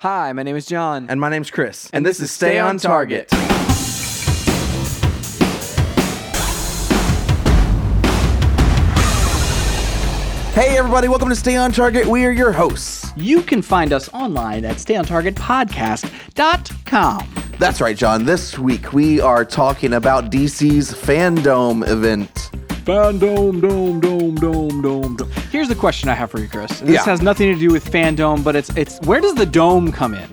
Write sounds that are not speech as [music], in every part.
Hi, my name is John. And my name's Chris. And this is Stay on Target. Hey, everybody, welcome to Stay on Target. We are your hosts. You can find us online at stayontargetpodcast.com. That's right, John. This week we are talking about DC's Fandom event. Fandom, dome, dome, dome, dome, dome. Here's the question I have for you, Chris. And This Yeah. has nothing to do with fandom, but it's it's where does the dome come in?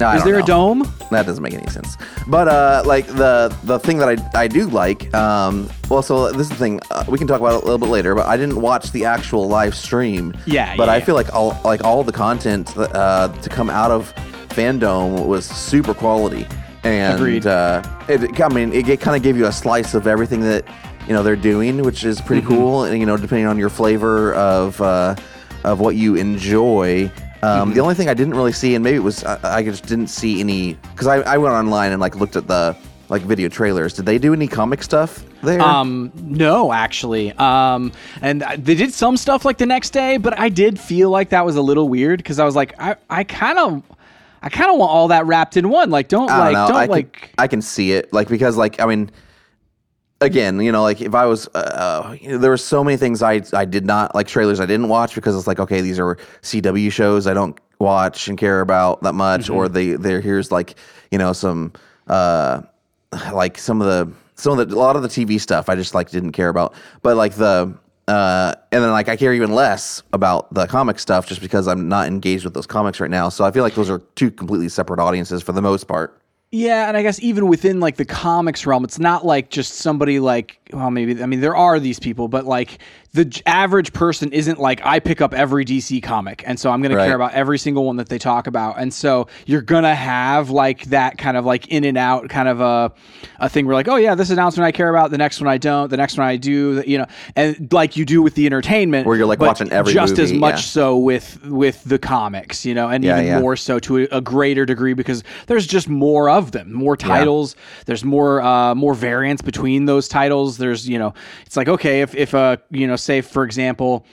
No, I Is don't there know. a dome? That doesn't make any sense. But uh, like the the thing that I, I do like, um, well, so this is the thing uh, we can talk about it a little bit later. But I didn't watch the actual live stream. Yeah, But yeah, I yeah. feel like all like all the content uh, to come out of Fandom was super quality, and Agreed. Uh, it, I mean, it, kind of gave you a slice of everything that you know they're doing, which is pretty Mm-hmm. cool. And you know, depending on your flavor of uh, of what you enjoy. Um, Mm-hmm. The only thing I didn't really see, and maybe it was I, I just didn't see any because I, I went online and like looked at the like video trailers. Did they do any comic stuff there? Um, no, actually. Um, and they did some stuff like the next day, but I did feel like that was a little weird because I was like, I, I kind of, I kind of want all that wrapped in one. Like, don't I like, don't don't I like. can, I can see it like because like I mean, again, you know, like if I was, uh, uh, you know, there were so many things I I did not like trailers I didn't watch because it's like okay, these are CW shows I don't watch and care about that much, or Mm-hmm. they there here's like you know some uh like some of the some of the a lot of the TV stuff I just like didn't care about, but like the. Uh, and then like I care even less about the comic stuff just because I'm not engaged with those comics right now. So I feel like those are two completely separate audiences for the most part. Yeah, and I guess even within like the comics realm, it's not like just somebody like well, maybe I mean there are these people, but like the average person isn't like I pick up every DC comic, and so I'm going to care about every single one that they talk about, and so you're gonna have like that kind of like in and out kind of a a thing where like oh yeah, this announcement I care about, the next one I don't, the next one I do, you know, and like you do with the entertainment, Where you're, like, watching every just as much yeah. so with with the comics, you know, and Yeah, even yeah. more so to a, a greater degree because there's just more of them, more titles. There's more uh, more variance between those titles. There's you know, it's like okay, if if uh you know, say for example.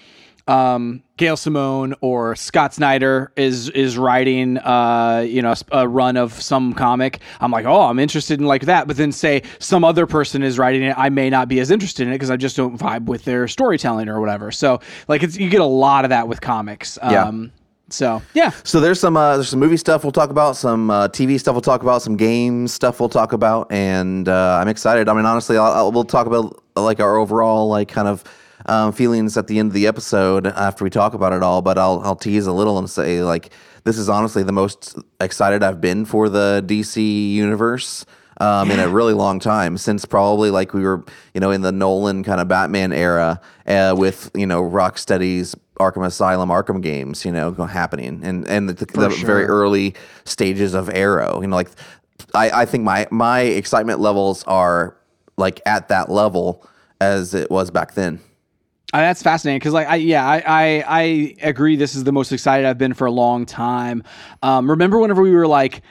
Um, Gail Simone or Scott Snyder is is writing, uh, you know, a run of some comic. I'm like, oh, I'm interested in like that. But then say some other person is writing it, I may not be as interested in it because I just don't vibe with their storytelling or whatever. So like, it's you get a lot of that with comics. Yeah. Um, so yeah, So there's some uh, there's some movie stuff we'll talk about, some uh, TV stuff we'll talk about, some games stuff we'll talk about, and uh, I'm excited. I mean, honestly, I'll, I'll, we'll talk about like our overall like kind of um, feelings at the end of the episode after we talk about it all. But I'll I'll tease a little and say like this is honestly the most excited I've been for the DC universe. Um, in a really long time since probably like we were you know in the Nolan kind of Batman era uh, with you know Rocksteady's Arkham Asylum Arkham games you know happening and and the, the very early stages of Arrow you know like I, I think my my excitement levels are like at that level as it was back then Uh, that's fascinating because, like, I yeah, I, I I agree. This is the most excited I've been for a long time. Um, remember whenever we were like,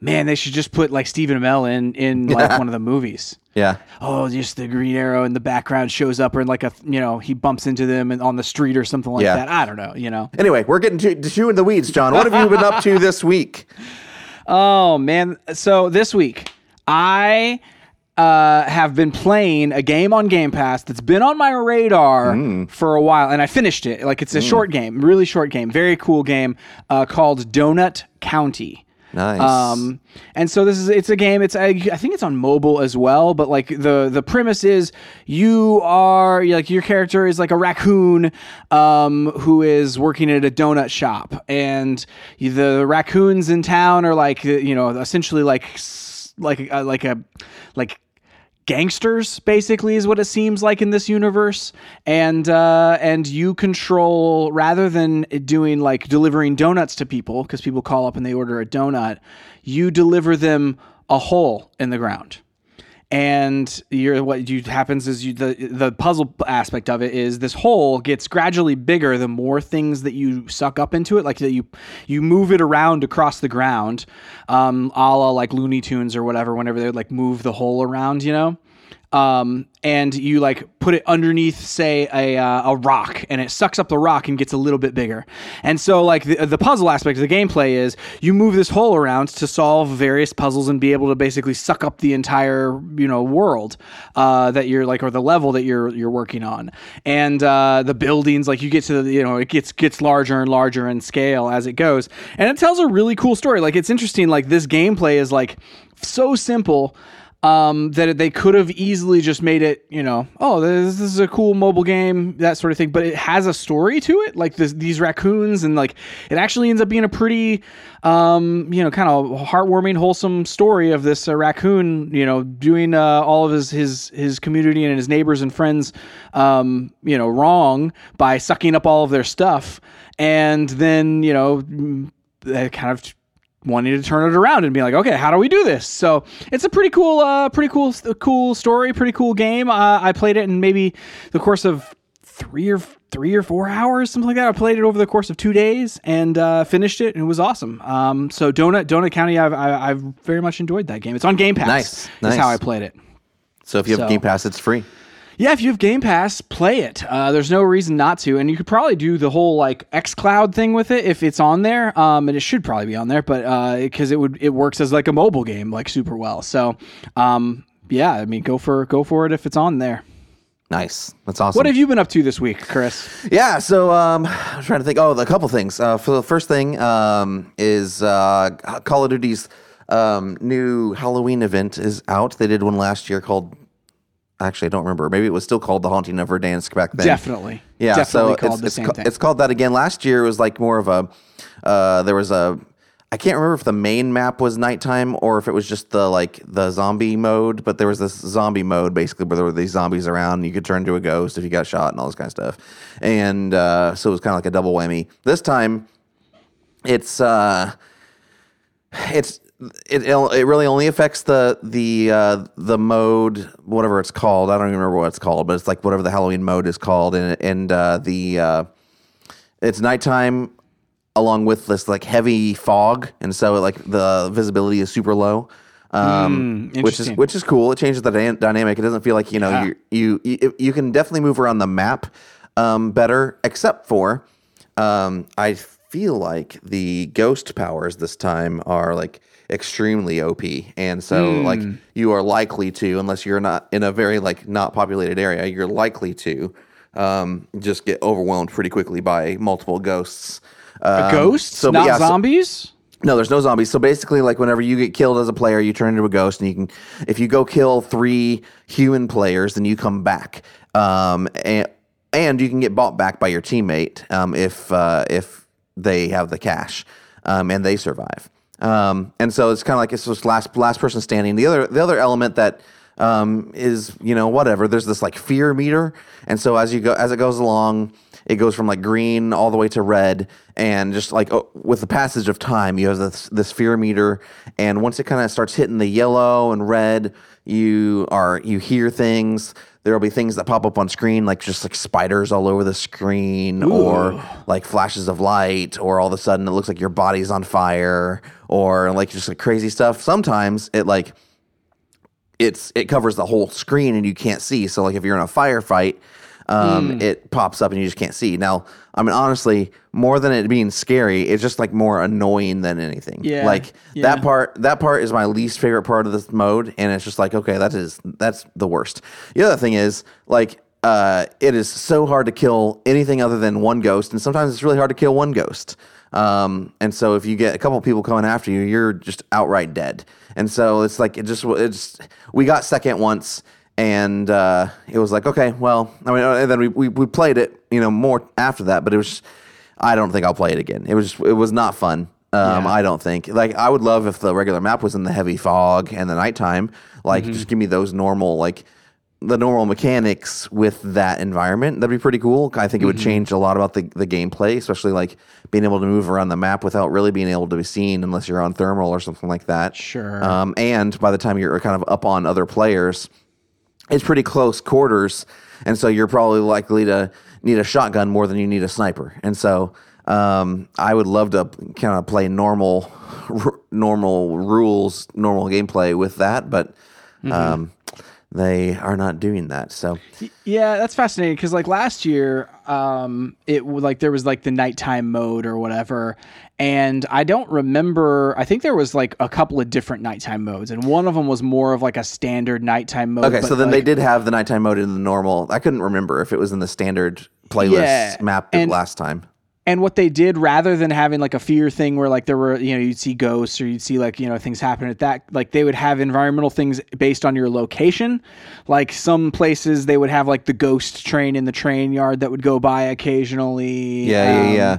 man, they should just put like Stephen Amell in in [laughs] like one of the movies. yeah Oh, just the Green Arrow in the background shows up, or in like a you know he bumps into them and on the street or something like Yeah. that. I don't know, you know. anyway we're getting to, to the weeds John what have you been up to this week [laughs] Oh man! So this week I uh, have been playing a game on Game Pass that's been on my radar for a while, and I finished it. Like it's a short game, really short game, very cool game uh, called Donut County. nice Um, and so this is it's a game. It's I, I think it's on mobile as well. But like the the premise is you are like your character is like a raccoon, um, who is working at a donut shop, and the raccoons in town are like you know essentially like like a, like a like gangsters basically is what it seems like in this universe. And uh and you control rather than doing like delivering donuts to people because people call up and they order a donut you deliver them a hole in the ground and you're what you happens is you the the puzzle aspect of it is this hole gets gradually bigger the more things that you suck up into it like that you you move it around across the ground um a la like looney tunes or whatever whenever they like move the hole around you know um, and you like put it underneath, say, a, uh, a rock, and it sucks up the rock and gets a little bit bigger. And so, like the, the puzzle aspect of the gameplay is you move this hole around to solve various puzzles and be able to basically suck up the entire you know world uh, that you're like or the level that you're you're working on. And uh, the buildings, like you get to the you know it gets gets larger and larger in scale as it goes, and it tells a really cool story. Like it's interesting. Like this gameplay is like so simple um, that they could have easily just made it, you know, oh, this, this, is a cool mobile game, that sort of thing. But it has a story to it, like this, these raccoons, and like it actually ends up being a pretty, um, you know, kind of heartwarming, wholesome story of this uh, raccoon, you know, doing uh, all of his his his community and his neighbors and friends, um, you know, wrong by sucking up all of their stuff, and then you know, kind of wanting to turn it around and be like, okay, how do we do this? So it's a pretty cool, uh, pretty cool, cool story, pretty cool game. Uh, I played it in maybe the course of three or three or four hours, something like that. I played it over the course of two days and uh, finished it, and it was awesome. Um, so Donut Donut County, I've, I, I've very much enjoyed that game. It's on Game Pass. Nice, That's nice. how I played it. So if you have So- Game Pass, it's free. Yeah, if you have Game Pass, play it. Uh, there's no reason not to, and you could probably do the whole like XCloud thing with it if it's on there. Um, and it should probably be on there, but because it would it works as like a mobile game like super well. So, um, yeah, I mean, go for go for it if it's on there. Nice. That's awesome. What have you been up to this week, Chris? Yeah, so um, I'm trying to think. Oh, a couple things. Uh, for the first thing um, is uh, Call of Duty's um, new Halloween event is out. They did one last year called. Actually, I don't remember. Maybe it was still called the Haunting of Verdansk back then. Definitely, Yeah, definitely so called it's, the it's, same ca- thing. it's called that again. Last year it was like more of a. Uh, there was a. I can't remember if the main map was nighttime or if it was just the like the zombie mode. But there was this zombie mode basically where there were these zombies around. And you could turn to a ghost if you got shot and all this kind of stuff. And uh, so it was kind of like a double whammy. This time, it's uh, it's it it really only affects the the uh, the mode whatever it's called. I don't even remember what it's called, but it's like whatever the Halloween mode is called, and and uh, the uh, it's nighttime along with this like heavy fog, and so like the visibility is super low. Um, which is which is cool. It changes the dy- dynamic. It doesn't feel like you know Yeah. you, you you you can definitely move around the map um, better, except for um, I feel like the ghost powers this time are like extremely OP, and so like you are likely to, unless you're not in a very like not populated area, you're likely to um, just get overwhelmed pretty quickly by multiple ghosts. Um, Ghosts, so- not yeah, so- zombies. no, there's no zombies. So basically, like whenever you get killed as a player, you turn into a ghost, and you can, if you go kill three human players, then you come back, um, and and you can get bought back by your teammate um, if uh, if they have the cash, um, and they survive. Um, and so it's kind of like it's just last last person standing. The other the other element that um, is you know whatever. There's this like fear meter, and so as you go as it goes along, it goes from like green all the way to red, and just like oh, with the passage of time, you have this this fear meter, and once it kind of starts hitting the yellow and red, you are you hear things. There will be things that pop up on screen, like just like spiders all over the screen, or like flashes of light, or all of a sudden it looks like your body's on fire, or like just like crazy stuff. Sometimes it like it's it covers the whole screen and you can't see. So like if you're in a firefight, um, Hmm. it pops up and you just can't see. Now, I mean, honestly, more than it being scary, it's just like more annoying than anything. Yeah, like yeah. that part. That part is my least favorite part of this mode, and it's just like okay, that is that's the worst. The other thing is like. Uh, it is so hard to kill anything other than one ghost, and sometimes it's really hard to kill one ghost. Um, and so if you get a couple people coming after you, you're just outright dead. And so it's like it just it's we got second once, and uh, it was like okay, well, I mean, and then we, we we played it, you know, more after that, but it was I don't think I'll play it again. It was it was not fun. Um, Yeah. I don't think like I would love if the regular map was in the heavy fog and the nighttime. Like Mm-hmm. just give me those normal like the normal mechanics with that environment. That'd be pretty cool. I think it would Mm-hmm. change a lot about the, the gameplay, especially like being able to move around the map without really being able to be seen unless you're on thermal or something like that. Sure. Um, and by the time you're kind of up on other players, it's pretty close quarters, and so you're probably likely to need a shotgun more than you need a sniper. And so um, I would love to kind of play normal, r- normal rules, normal gameplay with that, but Mm-hmm. um, they are not doing that. So Yeah, that's fascinating because like last year, um, it like there was like the nighttime mode or whatever, and I don't remember. I think there was like a couple of different nighttime modes, and one of them was more of like a standard nighttime mode. okay, so then they did have the nighttime mode in the normal. I couldn't remember if it was in the standard playlist Yeah, map and- last time. And what they did, rather than having like a fear thing where like there were, you know, you'd see ghosts or you'd see like, you know, things happen at that, like they would have environmental things based on your location. Like some places they would have like the ghost train in the train yard that would go by occasionally. Yeah, yeah, Um, yeah.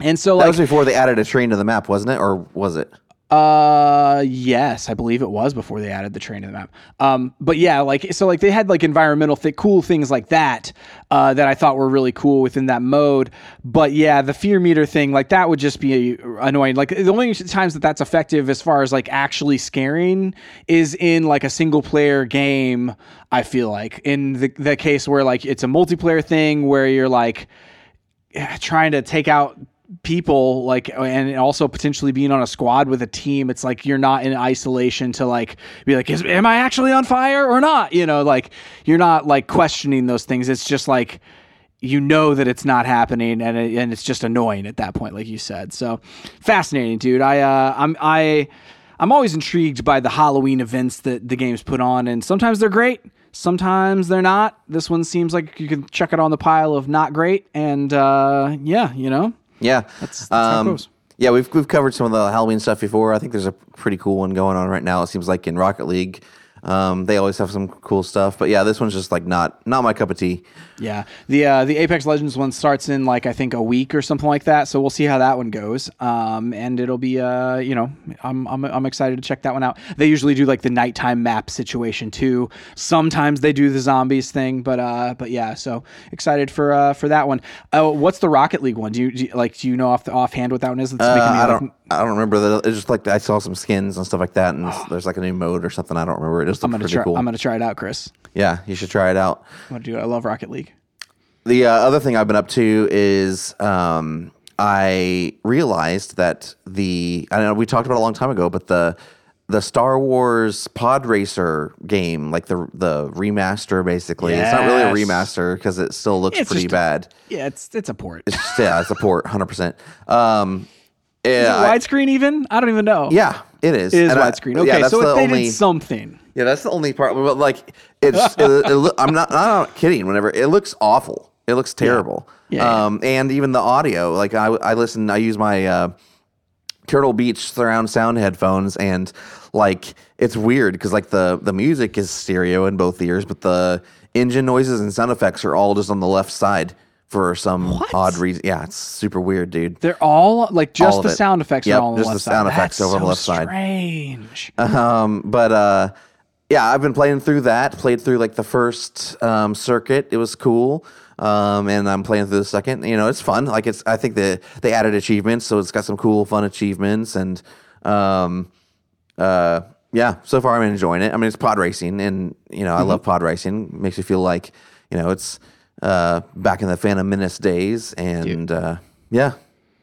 And so That like, was before they added a train to the map, wasn't it? Or was it? Uh, yes, I believe it was before they added the train to the map. Um, but yeah, like so, like they had like environmental th- cool things like that uh, that I thought were really cool within that mode. But yeah, the fear meter thing, like that would just be annoying. Like the only times that that's effective as far as like actually scaring is in like a single player game. I feel like in the the case where like it's a multiplayer thing where you're like [sighs] trying to take out people like and also potentially being on a squad with a team it's like you're not in isolation to like be like is, am i actually on fire or not? You know like you're not like questioning those things. It's just like you know that it's not happening and it, and it's just annoying at that point like you said. So fascinating dude. I uh i'm i i'm always intrigued by the halloween events that the games put on and sometimes they're great sometimes they're not. This one seems like you can check it on the pile of not great and uh yeah you know Yeah. That's- that's how it goes. Yeah, we've we've covered some of the Halloween stuff before. I think there's a pretty cool one going on right now. It seems like in Rocket League. Um, they always have some cool stuff, but yeah, this one's just like not not my cup of tea. Yeah, the uh, the Apex Legends one starts in like I think a week or something like that. So we'll see how that one goes. Um, and it'll be uh, you know, I'm, I'm I'm excited to check that one out. They usually do like the nighttime map situation too. Sometimes they do the zombies thing, but uh, but yeah, so excited for uh for that one. Uh, what's the Rocket League one? Do you, do you like do you know off the offhand what that one is? That's Uh, making me, I don't I don't remember that. It's just like I saw some skins and stuff like that, and there's like a new mode or something. I don't remember. It just I'm gonna try. cool. I'm gonna try it out, Chris. Yeah, you should try it out. I'm do. I love Rocket League. The uh, other thing I've been up to is um, I realized that the I know we talked about it a long time ago, but the the Star Wars Pod Racer game, like the the remaster, basically, it's not really a remaster because it still looks It's pretty a- bad. Yeah, it's it's a port. It's just, yeah, it's a port, hundred percent. Um, Is it yeah, widescreen even? I don't even know. yeah, it is. It is And I- widescreen. Okay, yeah, so the if they only. did something. Yeah, that's the only part. But like, it's. [laughs] it, it, I'm not. I'm not kidding. Whenever it looks awful, it looks terrible. Yeah, yeah. Um, and even the audio. Like I, I listen. I use my uh, Turtle Beach surround sound headphones, and like it's weird because like the the music is stereo in both ears, but the engine noises and sound effects are all just on the left side for some What? odd reason. Yeah, it's super weird, dude. They're all like just All the sound effects Yep, are all on the just the left sound side. effects That's over on the so left side. Strange. Um, but uh, yeah, I've been playing through that. Played through like the first um, circuit. It was cool. Um, and I'm playing through the second. You know, it's fun. Like it's. I think the they added achievements, so it's got some cool, fun achievements. And um, uh, yeah, so far I'm enjoying it. I mean, it's pod racing, and you know, I Mm-hmm. love pod racing. Makes me feel like you know it's uh, back in the Phantom Menace days, and uh, yeah,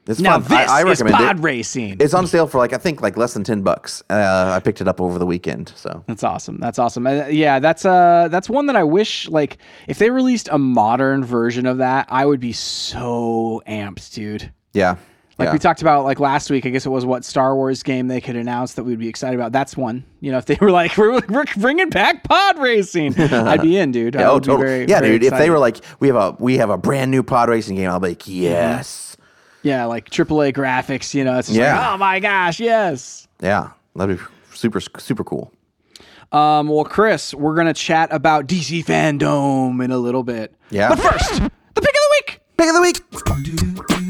it's Now fun. I- this I, is recommend pod it. racing. It's on sale for like I think like less than ten bucks. Uh, I picked it up over the weekend, so That's awesome. That's awesome. Uh, yeah, that's uh that's one that I wish like if they released a modern version of that, I would be so amped, dude. yeah. Like yeah. we talked about like last week, I guess it was what Star Wars game they could announce that we'd be excited about. That's one. You know, if they were like [laughs] we're, we're bringing back pod racing, [laughs] I'd be in, dude. I Oh, totally. very- yeah, very dude. If they were like, we have a we have a brand new pod racing game, I'll be like, yes, yeah, like AAA graphics, you know, it's just Yeah. like, oh my gosh, yes. yeah, that'd be super super cool. Um, well, Chris, we're gonna chat about DC fandom in a little bit. Yeah. But first, the pick of the week. Pick of the week.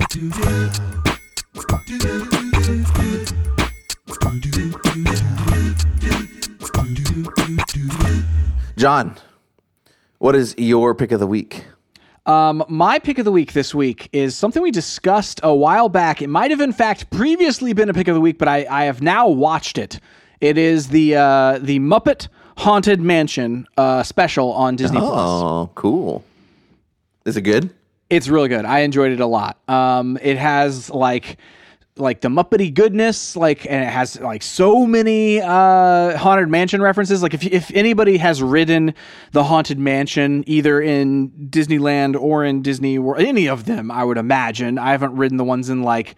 John, what is your pick of the week? Um, my pick of the week this week is something we discussed a while back. It might have, in fact, previously been a pick of the week, but I, I have now watched it. It is the uh, the Muppet Haunted Mansion uh, special on Disney Plus. Oh, cool. Is it good? It's really good. I enjoyed it a lot. Um, it has like like the Muppety goodness, like, and it has like so many uh, haunted mansion references. Like, if if anybody has ridden the haunted mansion either in Disneyland or in Disney or any of them, I would imagine. I haven't ridden the ones in like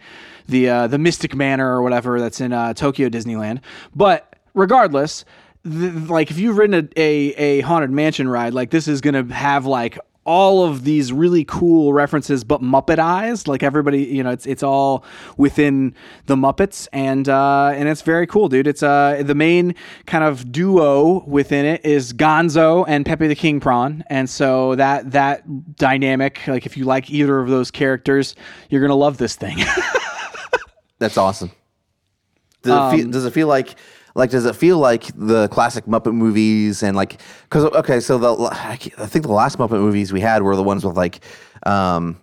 the uh, the Mystic Manor or whatever that's in uh, Tokyo Disneyland, but regardless. Like if you've ridden a, a, a haunted mansion ride, like this is gonna have like all of these really cool references, but Muppetized. Like everybody, you know, it's it's all within the Muppets, and uh, and it's very cool, dude. It's uh the main kind of duo within it is Gonzo and Pepe the King Prawn, and so that that dynamic, like if you like either of those characters, you're gonna love this thing. [laughs] That's awesome. Does, it feel, does it feel like like does it feel like the classic Muppet movies and like because okay so the I think the last Muppet movies we had were the ones with like um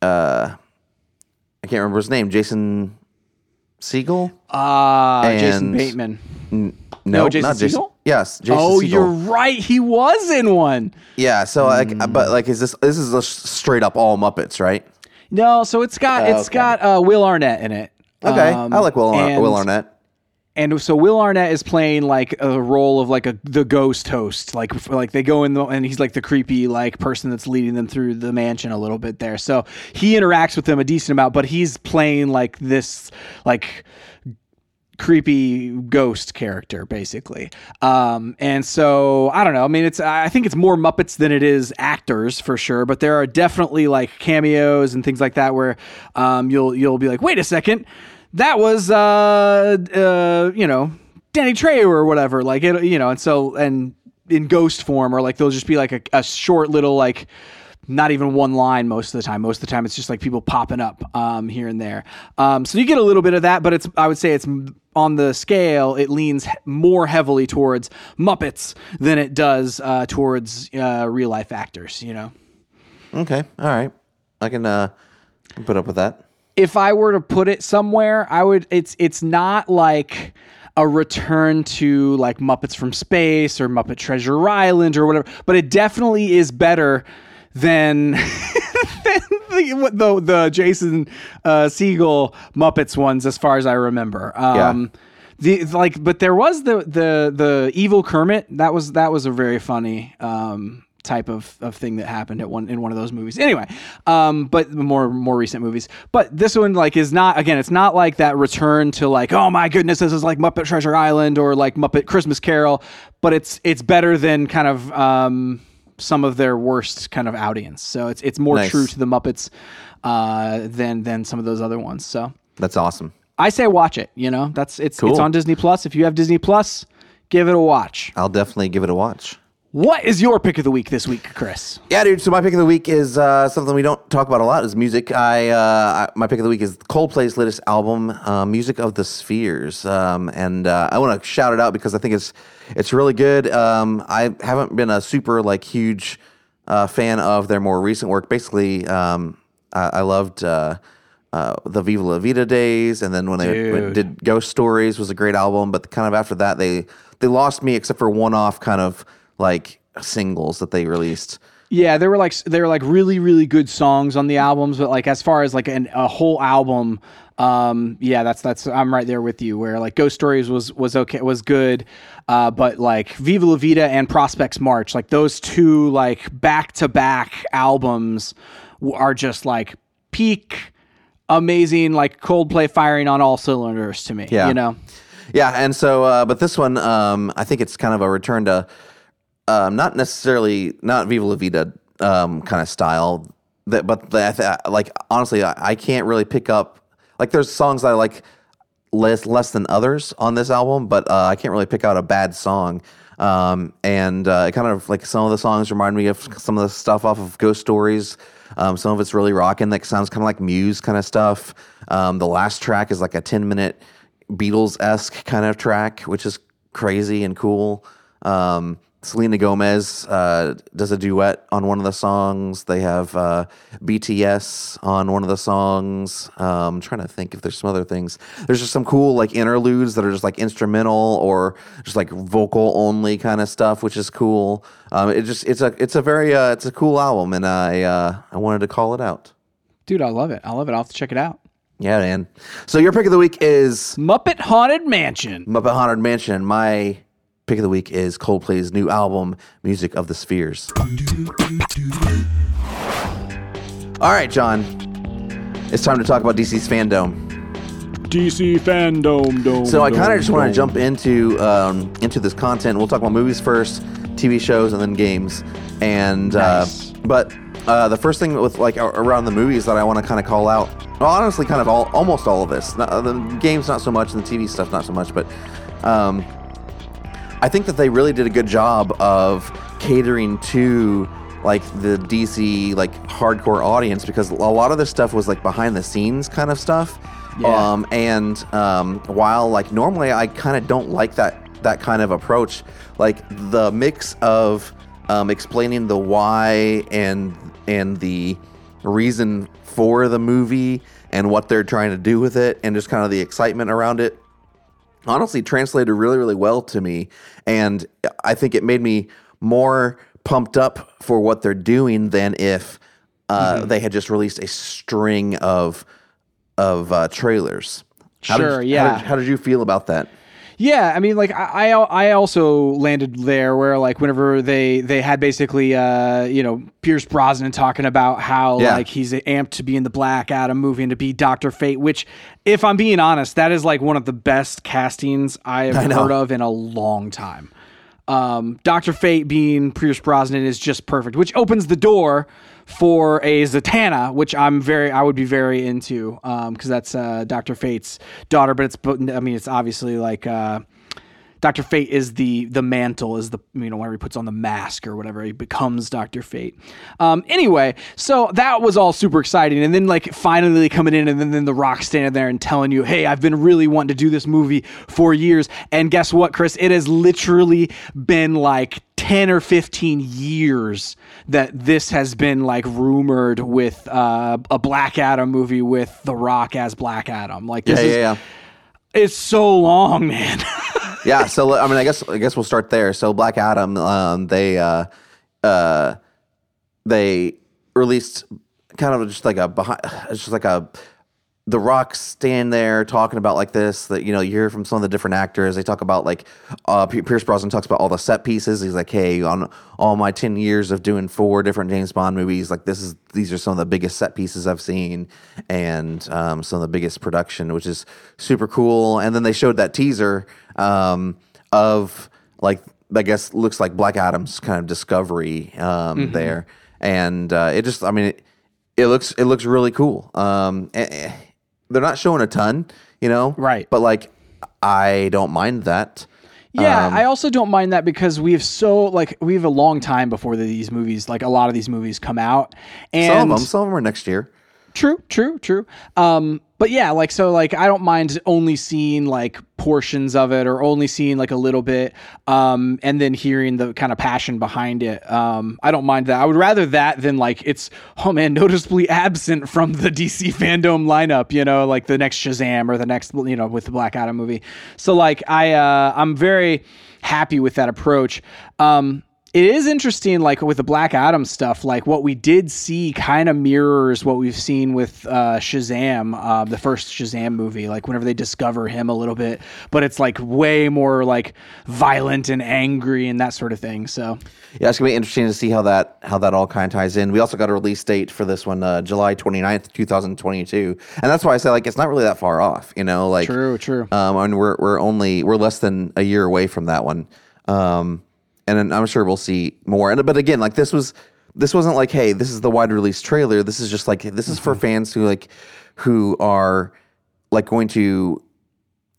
uh I can't remember his name Jason Segel Ah, Jason And- Bateman. no, No, Jason not Jason yes Jason Oh, Segel. you're right. He was in one. yeah so like but like is this this is a straight up all Muppets right No, so it's got it's okay. got uh, Will Arnett in it. okay Um, I like Will Ar- Will Arnett and so Will Arnett is playing like a role of like a the ghost host, like like they go in the, and he's like the creepy like person that's leading them through the mansion a little bit there. So he interacts with them a decent amount, but he's playing like this like creepy ghost character basically. Um and so i don't know. I mean it's i think it's more muppets than it is actors for sure. But there are definitely like cameos and things like that where um you'll you'll be like wait a second that was uh uh you know danny trejo or whatever like it you know and so and in ghost form or like they'll just be like a, a short little like not even one line most of the time. Most of the time, it's just like people popping up um, here and there. Um, so you get a little bit of that, but it's I would say it's on the scale. It leans more heavily towards Muppets than it does uh, towards uh, real life actors. You know, okay all right I can uh put up with that if I were to put it somewhere, I would. It's it's not like a return to like Muppets from Space or Muppet Treasure Island or whatever, but it definitely is better than. [laughs] than the, the the Jason uh, Segel Muppets ones, as far as I remember. Um, The like, but there was the the the evil Kermit. That was that was a very funny um, type of, of thing that happened at one in one of those movies. Anyway, um, but more more recent movies. But this one like is not again. It's not like that return to like oh my goodness, this is like Muppet Treasure Island or like Muppet Christmas Carol. But it's it's better than kind of um, some of their worst kind of outings. So it's it's more Nice. true to the Muppets uh, than than some of those other ones. So. that's awesome I say watch it. You know, that's it's it's on Disney Plus. If you have Disney Plus, give it a watch. I'll definitely give it a watch. What is your pick of the week this week, Chris? Yeah, dude. So my pick of the week is uh, something we don't talk about a lot. Is music. I, uh, I my pick of the week is Coldplay's latest album, uh, "Music of the Spheres," um, and uh, I want to shout it out because I think it's it's really good. Um, I haven't been a super like huge uh, fan of their more recent work. Basically, um, I, I loved. Uh, uh, the Viva La Vida days, and then when they did Ghost Stories was a great album, but kind of after that they they lost me except for one off kind of like singles that they released. Yeah, there were like there were like really really good songs on the albums, but like as far as like an, a whole album, um, yeah, that's that's I'm right there with you. Where like Ghost Stories was was okay was good, uh, but like Viva La Vida and Prospekt's March, like those two like back to back albums are just like peak amazing like Coldplay firing on all cylinders to me. Yeah. you know. Yeah, and so, uh, but this one, um, I think it's kind of a return to um, not necessarily not Viva La Vida um, kind of style, that, but the, like honestly, I, I can't really pick up like there's songs that I like less less than others on this album, but uh, I can't really pick out a bad song. Um, and uh, it kind of like some of the songs remind me of some of the stuff off of Ghost Stories. Um, some of it's really rocking, like sounds kind of like Muse kind of stuff. Um, the last track is like a 10 minute Beatles esque kind of track, which is crazy and cool. Um, Selena Gomez uh, does a duet on one of the songs. They have uh, BTS on one of the songs. Um, I'm trying to think if there's some other things. There's just some cool like interludes that are just like instrumental or just like vocal only kind of stuff, which is cool. Um, it just it's a it's a very uh, it's a cool album, and I uh, I wanted to call it out. Dude, I love it. I love it. I'll have to check it out. Yeah, man. So your pick of the week is Muppet Haunted Mansion. Muppet Haunted Mansion. My pick of the week is Coldplay's new album, Music of the Spheres. All right, John. It's time to talk about DC's fandom. DC fandom. Dome, So I kind of just want to jump into um, into this content. We'll talk about movies first, TV shows, and then games. And Nice. uh, but uh, the first thing with like around the movies that I want to kind of call out. Well, honestly, kind of all almost all of this. Not, the games not so much, and the TV stuff not so much. But um, I think that they really did a good job of catering to like the DC like hardcore audience because a lot of this stuff was like behind the scenes kind of stuff. Yeah. Um, and um, while like normally I kind of don't like that that kind of approach, like the mix of um, explaining the why and and the reason for the movie and what they're trying to do with it and just kind of the excitement around it honestly translated really really well to me. And i think it made me more pumped up for what they're doing than if uh, they had just released a string of of uh, trailers. How did- Sure, how yeah. did, how did you feel about that Yeah, I mean, like I, I I also landed there where like whenever they they had basically uh you know Pierce Brosnan talking about how Yeah. like he's amped to be in the Black Adam movie and to be Doctor Fate, which if I'm being honest, that is like one of the best castings I have I heard of in a long time. Um, Doctor Fate being Pierce Brosnan is just perfect, which opens the door for a Zatanna, which I'm very, I would be very into, um, because that's uh, Doctor Fate's daughter. But it's, I mean, it's obviously like uh, Doctor Fate is the the mantle, is the you know whenever he puts on the mask or whatever, he becomes Doctor Fate. Um, anyway, so that was all super exciting, and then like finally coming in, and then, then the Rock standing there and telling you, "Hey, I've been really wanting to do this movie for years," and guess what, Chris? It has literally been like. 10 or 15 years that this has been like rumored with uh, a Black Adam movie with The Rock as Black Adam. Like this yeah is yeah yeah it's so long, man. [laughs] yeah so i mean i guess i guess we'll start there so black adam um, they uh uh they released kind of just like a behind it's just like a the rock stand there talking about like this that you know you hear from some of the different actors they talk about like uh pierce brosnan talks about all the set pieces. He's like hey on all my 10 years of doing four different james bond movies like this is these are some of the biggest set pieces i've seen and um, some of the biggest production which is super cool. And then they showed that teaser um, of like i guess looks like black adam's kind of discovery um, there. And uh, it just i mean it, it looks it looks really cool. Um, eh, eh, they're not showing a ton, you know, Right. But like, I don't mind that. Yeah, Um, I also don't mind that because we have so like we have a long time before these movies, like a lot of these movies come out, and Some of them, some of them are next year. True, true, true. Um, but yeah, like so, like I don't mind only seeing like portions of it or only seeing like a little bit, um, and then hearing the kind of passion behind it. Um, I don't mind that. I would rather that than like it's oh man, [laughs] noticeably absent from the DC fandom lineup. You know, like the next Shazam or the next you know with the Black Adam movie. So like I uh, I'm very happy with that approach. Um, it is interesting, like with the Black Adam stuff, like what we did see kind of mirrors what we've seen with uh, Shazam, uh, the first Shazam movie. Like whenever they discover him a little bit, but it's like way more like violent and angry and that sort of thing. So Yeah, it's gonna be interesting to see how that how that all kind of ties in. We also got a release date for this one, uh, July 29th, 2022. And that's why I say like it's not really that far off, you know, like true, true. Um, and we're we're only we're less than a year away from that one. Um, and I'm sure we'll see more. And but again, like this was this wasn't like, hey, this is the wide release trailer. This is just like this is for mm-hmm. fans who like who are like going to.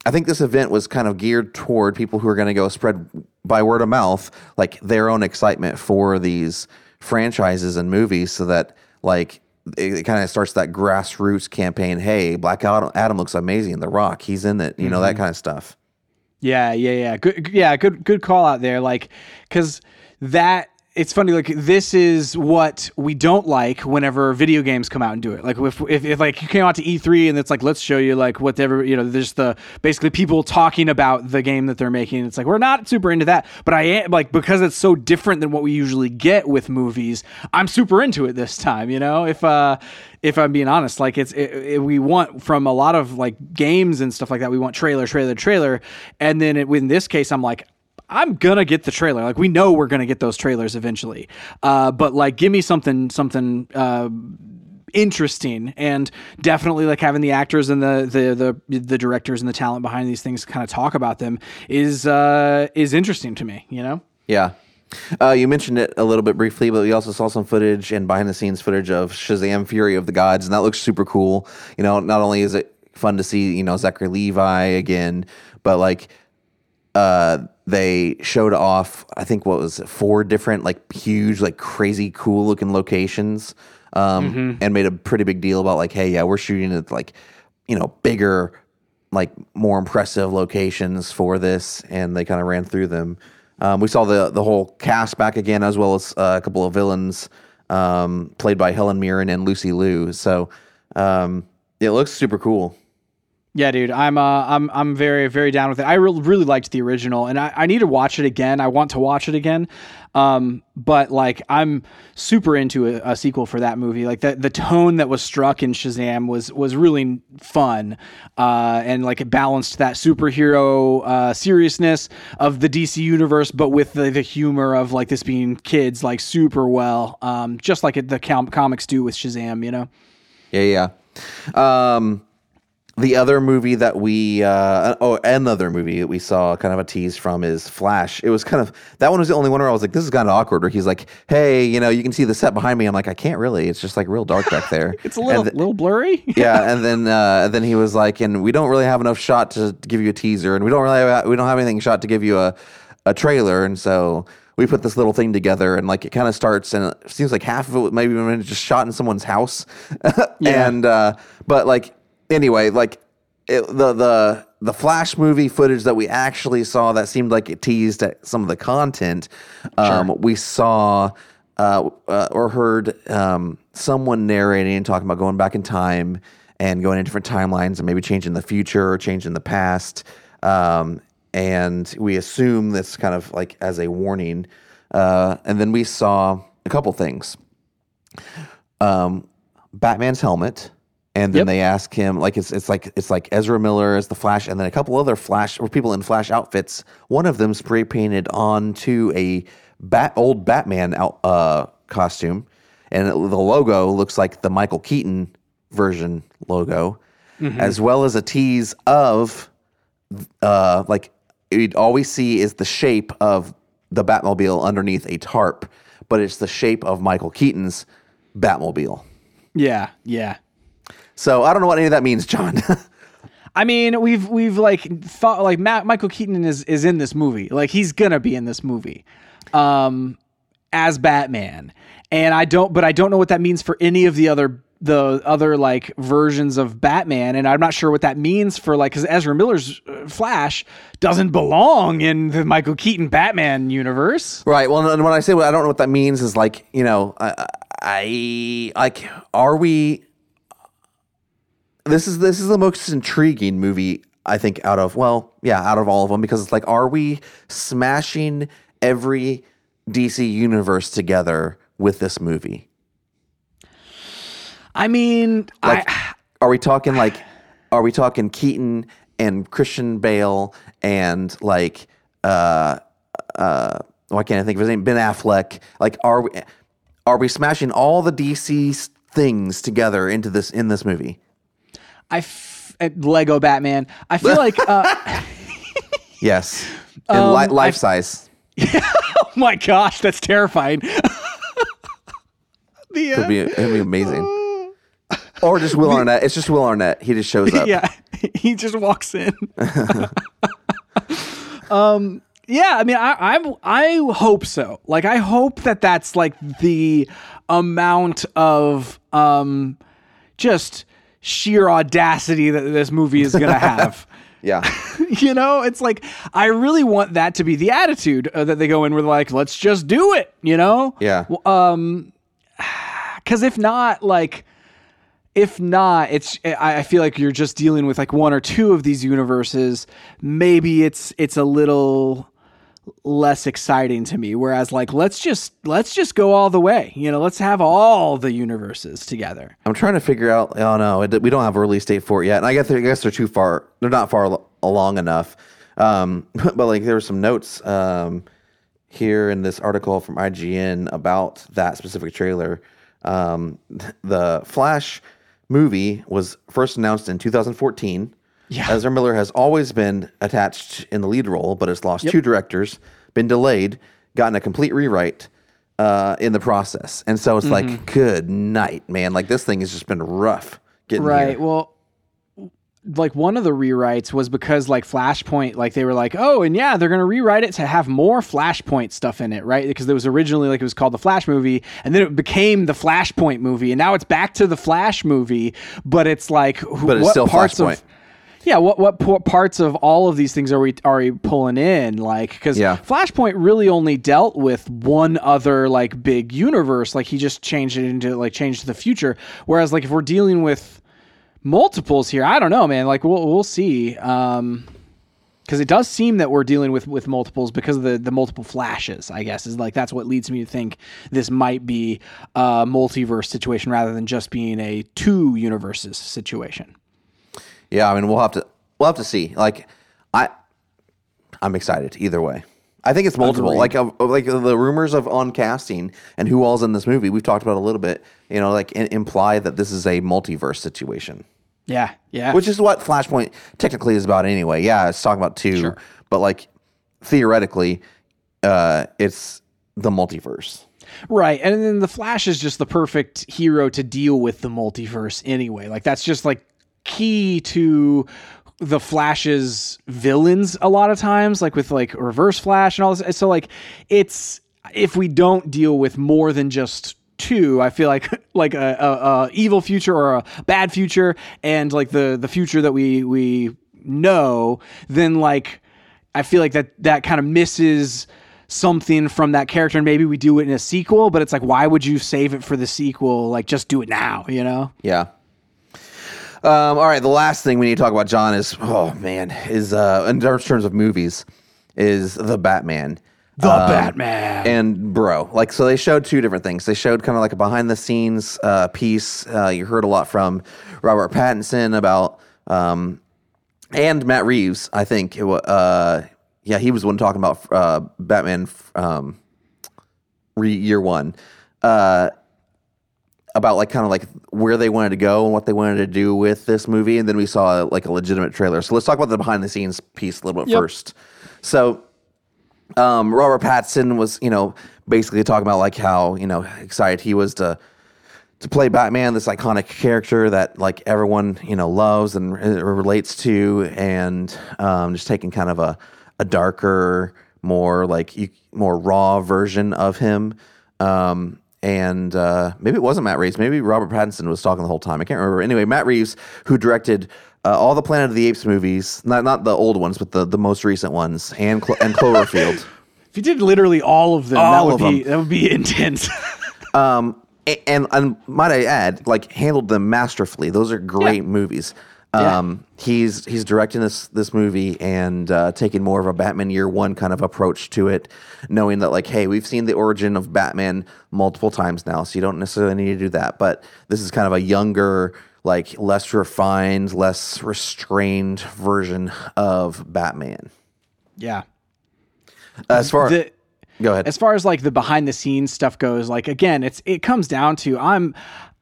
I think this event was kind of geared toward people who are going to go spread by word of mouth, like their own excitement for these franchises and movies, so that like it, it kind of starts that grassroots campaign. Hey, Black Adam, Adam looks amazing. The Rock, he's in it. You know that mm-hmm. kind of stuff. Yeah, yeah, yeah. Good, yeah, good, good call out there. Like, because that it's funny like this is what we don't like whenever video games come out and do it. Like if, if, if like you came out to e3 and it's like let's show you like whatever you know there's the basically people talking about the game that they're making. It's like we're not super into that. But i am like because it's so different than what we usually get with movies i'm super into it this time you know? If uh if i'm being honest like it's it, it, we want from a lot of like games and stuff like that we want trailer trailer trailer. And then it, in this case i'm like I'm gonna get the trailer. Like we know we're gonna get those trailers eventually. Uh, but like, give me something something uh, interesting, and definitely like having the actors and the the the the directors and the talent behind these things kind of talk about them is uh, is interesting to me. You know. Yeah. Uh, you mentioned it a little bit briefly, but we also saw some footage and behind the scenes footage of Shazam Fury of the Gods, and that looks super cool. You know, not only is it fun to see, you know, Zachary Levi again, but like uh, they showed off I think what was it, four different like huge like crazy cool looking locations um, Mm-hmm. and made a pretty big deal about like hey yeah we're shooting at like you know bigger like more impressive locations for this and they kind of ran through them. Um, we saw the the whole cast back again as well as uh, a couple of villains um, played by Helen Mirren and Lucy Liu. So um, it looks super cool Yeah, dude, I'm uh, I'm I'm very very down with it. I re- really liked the original, and I, I need to watch it again. I want to watch it again, um, but like I'm super into a, a sequel for that movie. Like the the tone that was struck in Shazam was was really fun, uh, and like it balanced that superhero uh, seriousness of the DC universe, but with the, the humor of like this being kids like super well, um, just like the com- comics do with Shazam. You know. Yeah, yeah. Um, the other movie that we, uh, oh, another movie that we saw kind of a tease from is Flash. It was kind of that one was the only one where I was like, this is kind of awkward. Where he's like, hey, you know, you can see the set behind me. I'm like, I can't really. It's just like real dark back there. [laughs] It's a little th- little blurry. [laughs] yeah, and then uh, then he was like, and we don't really have enough shot to give you a teaser, and we don't really have, we don't have anything shot to give you a a trailer, and so we put this little thing together, and like it kind of starts, and it seems like half of it maybe even just shot in someone's house, [laughs] Yeah. and uh, but like anyway, like it, the the the Flash movie footage that we actually saw that seemed like it teased at some of the content. Um, We saw uh, uh, or heard um, someone narrating and talking about going back in time and going in different timelines and maybe changing the future or changing the past. Um, and we assume this kind of like as a warning. Uh, and then we saw a couple things. Um, Batman's helmet, and then Yep. they ask him like it's it's like it's like Ezra Miller as the Flash, and then a couple other Flash or people in Flash outfits. One of them spray painted onto a bat old Batman out, uh, costume, and it, the logo looks like the Michael Keaton version logo, as well as a tease of uh, like you'd always see is the shape of the Batmobile underneath a tarp, but it's the shape of Michael Keaton's Batmobile. Yeah, yeah. So I don't know what any of that means, John. [laughs] I mean, we've we've like thought like Matt, Michael Keaton is is in this movie. Like he's gonna be in this movie, um, as Batman. And I don't, but I don't know what that means for any of the other the other like versions of Batman. And I'm not sure what that means for like because Ezra Miller's uh, Flash doesn't belong in the Michael Keaton Batman universe. right. Well, and when I say what I don't know what that means is like you know I, I like are we? This is this is the most intriguing movie I think out of well yeah out of all of them because it's like are we smashing every DC universe together with this movie? I mean, Like, I are we talking like, are we talking Keaton and Christian Bale and like, uh, uh, why can't I think of his name? Ben Affleck. Like, are we, are we smashing all the DC things together into this in this movie? I f- uh, Lego Batman. I feel like. Uh, [laughs] Yes, li- Um, life I- size. [laughs] oh my gosh, that's terrifying. [laughs] the It'd uh, be it'd be amazing. Or just Will Arnett. It's just Will Arnett. He just shows up. yeah, he just walks in. um, yeah, I mean, I, I I hope so. Like, I hope that that's like the amount of um, just sheer audacity that this movie is gonna [laughs] have. Yeah. [laughs] you know, it's like I really want that to be the attitude uh, that they go in with, like, let's just do it. You know, Yeah. because [sighs] if not, like, if not, it's I, I feel like you're just dealing with like one or two of these universes. Maybe it's it's a little less exciting to me. Whereas, like, let's just let's just go all the way. You know, let's have all the universes together. I'm trying to figure out. Oh no, we don't have a release date for it yet, and I guess I guess they're too far. They're not far al- along enough. Um, [laughs] but like there were some notes um, here in this article from IGN about that specific trailer. Um, the Flash movie was first announced in 2014. Yeah. Ezra Miller has always been attached in the lead role, but has lost two directors, been delayed, gotten a complete rewrite uh, in the process, and so it's Mm-hmm. like, good night, man. Like this thing has just been rough getting Right. here. Well, like one of the rewrites was because like Flashpoint, like they were like, oh, and yeah, they're gonna rewrite it to have more Flashpoint stuff in it, right? Because it was originally like it was called the Flash movie, and then it became the Flashpoint movie, and now it's back to the Flash movie, but it's like, who- But it's what still parts Flashpoint. of yeah, what what parts of all of these things are we are we pulling in? Like, because Yeah. Flashpoint really only dealt with one other like big universe. Like he just changed it into like changed the future. Whereas like if we're dealing with multiples here, I don't know, man. Like we'll we'll see. Um, because it does seem that we're dealing with with multiples because of the the multiple flashes. I guess is like that's what leads me to think this might be a multiverse situation rather than just being a two universes situation. Yeah, I mean, we'll have to we'll have to see. Like, I I'm excited either way. I think it's multiple. Agreed. Like, of, like the rumors of on casting and who all's in this movie. We've talked about a little bit. You know, like in, imply that this is a multiverse situation, Yeah, yeah. which is what Flashpoint technically is about anyway. Yeah, it's talking about two, Sure. but like theoretically, uh, it's the multiverse. Right. And then the Flash is just the perfect hero to deal with the multiverse anyway. Like that's just like key to the Flash's villains a lot of times, like with like Reverse Flash and all this. So like it's if we don't deal with more than just two, I feel like [laughs] like a, a, a evil future or a bad future and like the the future that we we know, then like I feel like that that kind of misses something from that character and maybe we do it in a sequel but it's like why would you save it for the sequel like just do it now you know Yeah. Um, all right. The last thing we need to talk about, John, is oh man, is uh, in terms of movies, is the Batman. the Um, batman And bro, like so, they showed two different things. They showed kind of like a behind the scenes uh, piece. Uh, you heard a lot from Robert Pattinson about, um, and Matt Reeves. I think it was. Uh, yeah, he was the one talking about uh, Batman um, re- year one. Uh, about like kind of like where they wanted to go and what they wanted to do with this movie, and then we saw like a legitimate trailer. So let's talk about the behind the scenes piece a little bit Yep. first. So um, Robert Pattinson was, you know, basically talking about like how you know excited he was to to play Batman, this iconic character that like everyone you know loves and uh, relates to, and um, just taking kind of a a darker, more like more raw version of him. Um, and uh, maybe it wasn't Matt Reeves. Maybe Robert Pattinson was talking the whole time. I can't remember. Anyway, Matt Reeves, who directed uh, all the Planet of the Apes movies, not not the old ones, but the, the most recent ones, and and Cloverfield. [laughs] if you did literally all of them All that would be them. that would be [laughs] intense um, a- and and might I add, like handled them masterfully. Those are great movies. Yeah. Um, he's he's directing this this movie and uh, taking more of a Batman Year One kind of approach to it, knowing that like, hey, we've seen the origin of Batman multiple times now, so you don't necessarily need to do that. But this is kind of a younger, like less refined, less restrained version of Batman. yeah As far the go ahead, as far as like the behind the scenes stuff goes like again it's it comes down to i'm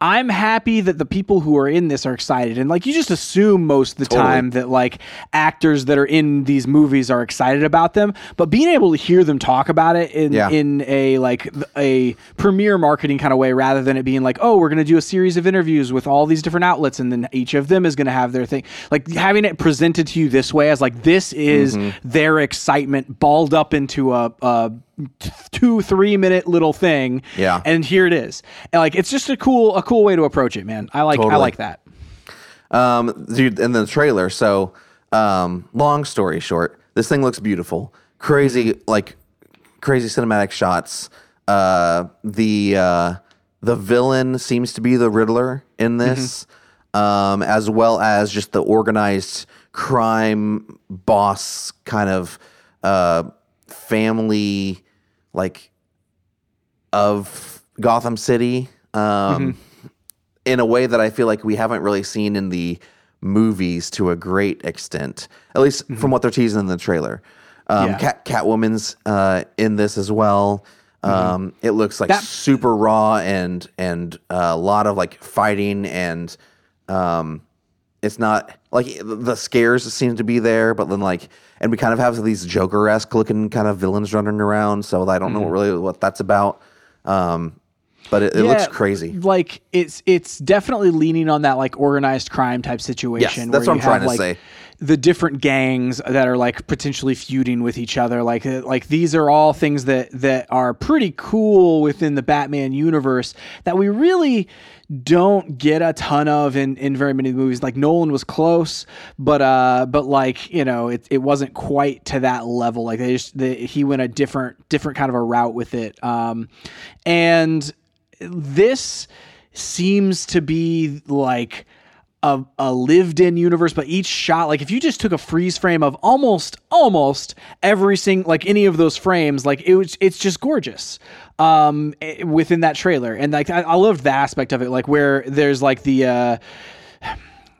i'm happy that the people who are in this are excited and like you just assume most of the time that like actors that are in these movies are excited about them but being able to hear them talk about it in Yeah. in a like a premiere marketing kind of way rather than it being like oh we're going to do a series of interviews with all these different outlets and then each of them is going to have their thing like having it presented to you this way as like this is Mm-hmm. their excitement balled up into a, a two three minute little thing Yeah. and here it is and like it's just a cool a cool way to approach it man i like i like that Um, dude, in the trailer, so um, long story short, this thing looks beautiful. Crazy, like crazy cinematic shots. Uh, the uh, the villain seems to be the Riddler in this, um, as well as just the organized crime boss kind of uh, family, like of Gotham City. Um, in a way that I feel like we haven't really seen in the movies to a great extent, at least from what they're teasing in the trailer. Um, Yeah. Cat Catwoman's uh, in this as well. Um, It looks like That- super raw and and uh, a lot of like fighting and um, it's not like the scares seem to be there, but then like and we kind of have these Joker esque looking kind of villains running around. So I don't know Mm-hmm. really what that's about. Um, but it, it looks crazy. Like it's it's definitely leaning on that like organized crime type situation. Yes, that's where what you I'm trying have, to like, say. The different gangs that are like potentially feuding with each other, like uh, like these are all things that that are pretty cool within the Batman universe that we really don't get a ton of in, in very many movies. Like Nolan was close, but uh, but like you know, it, it wasn't quite to that level. Like they just they, he went a different different kind of a route with it. Um, and this seems to be like a, a lived in universe but each shot like if you just took a freeze frame of almost almost every single like any of those frames like it was it's just gorgeous um eh, within that trailer. And like I, I loved the aspect of it like where there's like the uh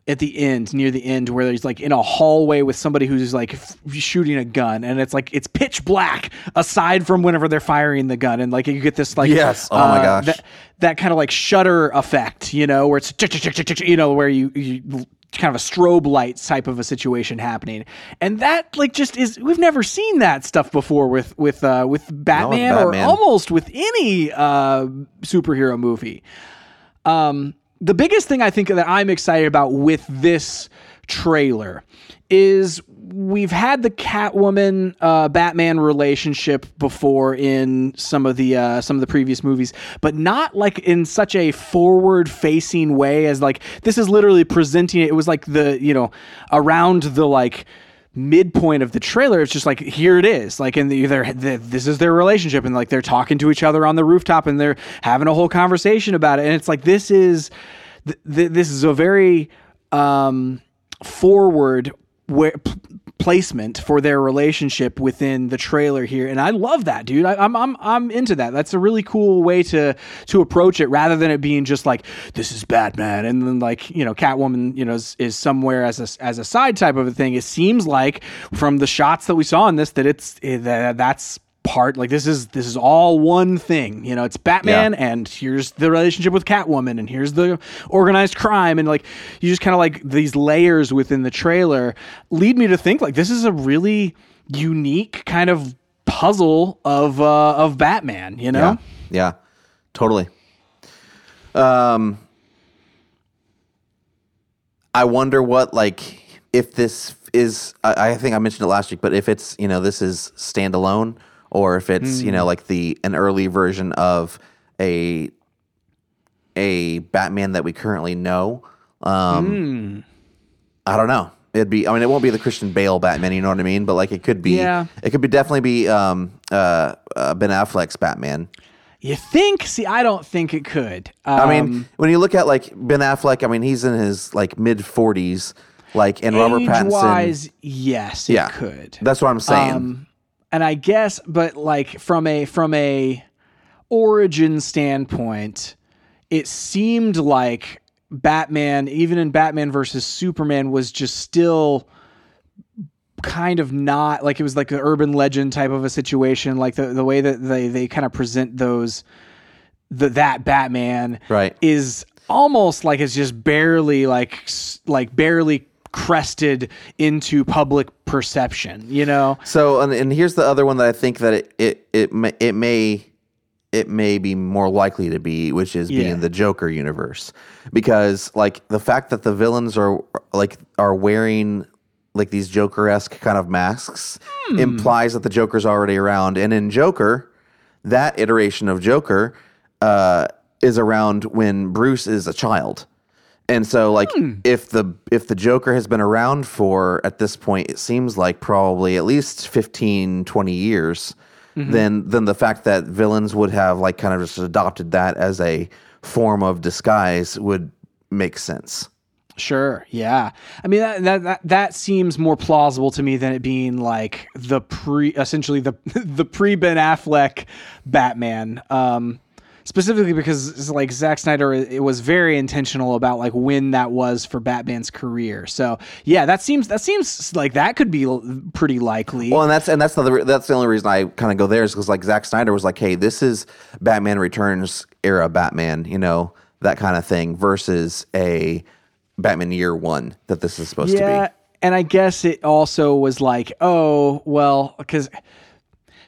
at the end, near the end, where there's like in a hallway with somebody who's like f- shooting a gun, and it's like it's pitch black aside from whenever they're firing the gun, and like you get this like Yes. Oh my uh, gosh. that, that kind of like shutter effect, you know, where it's you know where you, you kind of a strobe light type of a situation happening, and that like just is we've never seen that stuff before with with uh, with Batman, or Batman. almost with any uh, superhero movie. Um, the biggest thing I think that I'm excited about with this trailer is we've had the Catwoman uh, Batman relationship before in some of the uh, some of the previous movies, but not like in such a forward facing way as like this is literally presenting it. It was like the you know around the like midpoint of the trailer it's just like here it is. Like and the, they're, the, this is their relationship and like they're talking to each other on the rooftop and they're having a whole conversation about it and it's like this is th- th- this is a very um forward where p- placement for their relationship within the trailer here and I love that dude. I, I'm I'm I'm into that. That's a really cool way to to approach it rather than it being just like this is Batman and then like you know Catwoman you know is, is somewhere as a as a side type of a thing. It seems like from the shots that we saw in this that it's eh, that that's part like this is this is all one thing you know it's batman Yeah. and here's the relationship with catwoman and here's the organized crime and like you just kind of like these layers within the trailer lead me to think like this is a really unique kind of puzzle of uh of batman you know Yeah, yeah, totally. Um, I wonder what like if this is. I, I think I mentioned it last week, but if it's you know this is standalone or if it's you know like the an early version of a a Batman that we currently know. Um, I don't know. It'd be. I mean, it won't be the Christian Bale Batman. You know what I mean? But like, it could be. Yeah. It could be definitely be um, uh, uh, Ben Affleck's Batman. you think see i don't think it could um, I mean, when you look at like Ben Affleck, I mean, he's in his like mid forties, like and Robert Pattinson. wise yes it yeah, could That's what I'm saying. Um, and I guess, but like from a from a origin standpoint, it seemed like Batman, even in Batman versus Superman, was just still kind of not like it was like an urban legend type of a situation. Like the the way that they they kind of present those the that Batman Right. is almost like it's just barely like like barely crested into public perception. You know. so, and, and here's the other one that I think that it it it may, it may it may be more likely to be, which is Yeah. being the Joker universe, because like the fact that the villains are like are wearing like these Joker esque kind of masks Hmm. implies that the Joker's already around, and in Joker, that iteration of Joker uh, is around when Bruce is a child. And so like if the if the Joker has been around for at this point it seems like probably at least 15 20 years then then the fact that villains would have like kind of just adopted that as a form of disguise would make sense. Sure. Yeah. I mean that, that that that seems more plausible to me than it being like the pre essentially the [laughs] the pre Ben Affleck Batman. Um specifically because it's like Zack Snyder it was very intentional about like when that was for Batman's career. So, yeah, that seems that seems like that could be l- pretty likely. Well, and that's and that's the that's the only reason I kind of go there is because like Zack Snyder was like, hey, this is Batman Returns era Batman, you know that kind of thing, versus a Batman Year One that this is supposed yeah, to be. and I guess it also was like, oh, well, because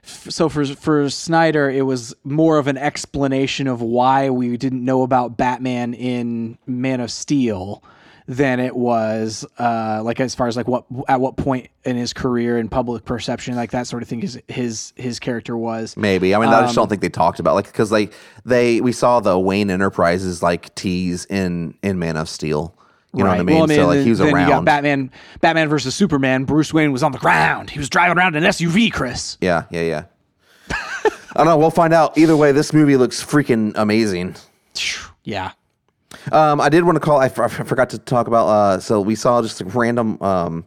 so for for Snyder, it was more of an explanation of why we didn't know about Batman in Man of Steel than it was uh, like as far as like what at what point in his career and public perception like that sort of thing his his his character was Maybe I mean I Um, just don't think they talked about like because like they we saw the Wayne Enterprises like tease in in Man of Steel. You know what I mean? Well, so like he was then You got. Batman, Batman versus Superman. Bruce Wayne was on the ground. He was driving around in an SUV, Chris. yeah, yeah, yeah. [laughs] I don't know. We'll find out. Either way, this movie looks freaking amazing. Yeah. Um, I did want to call. I, f- I forgot to talk about. Uh, so we saw just like random um,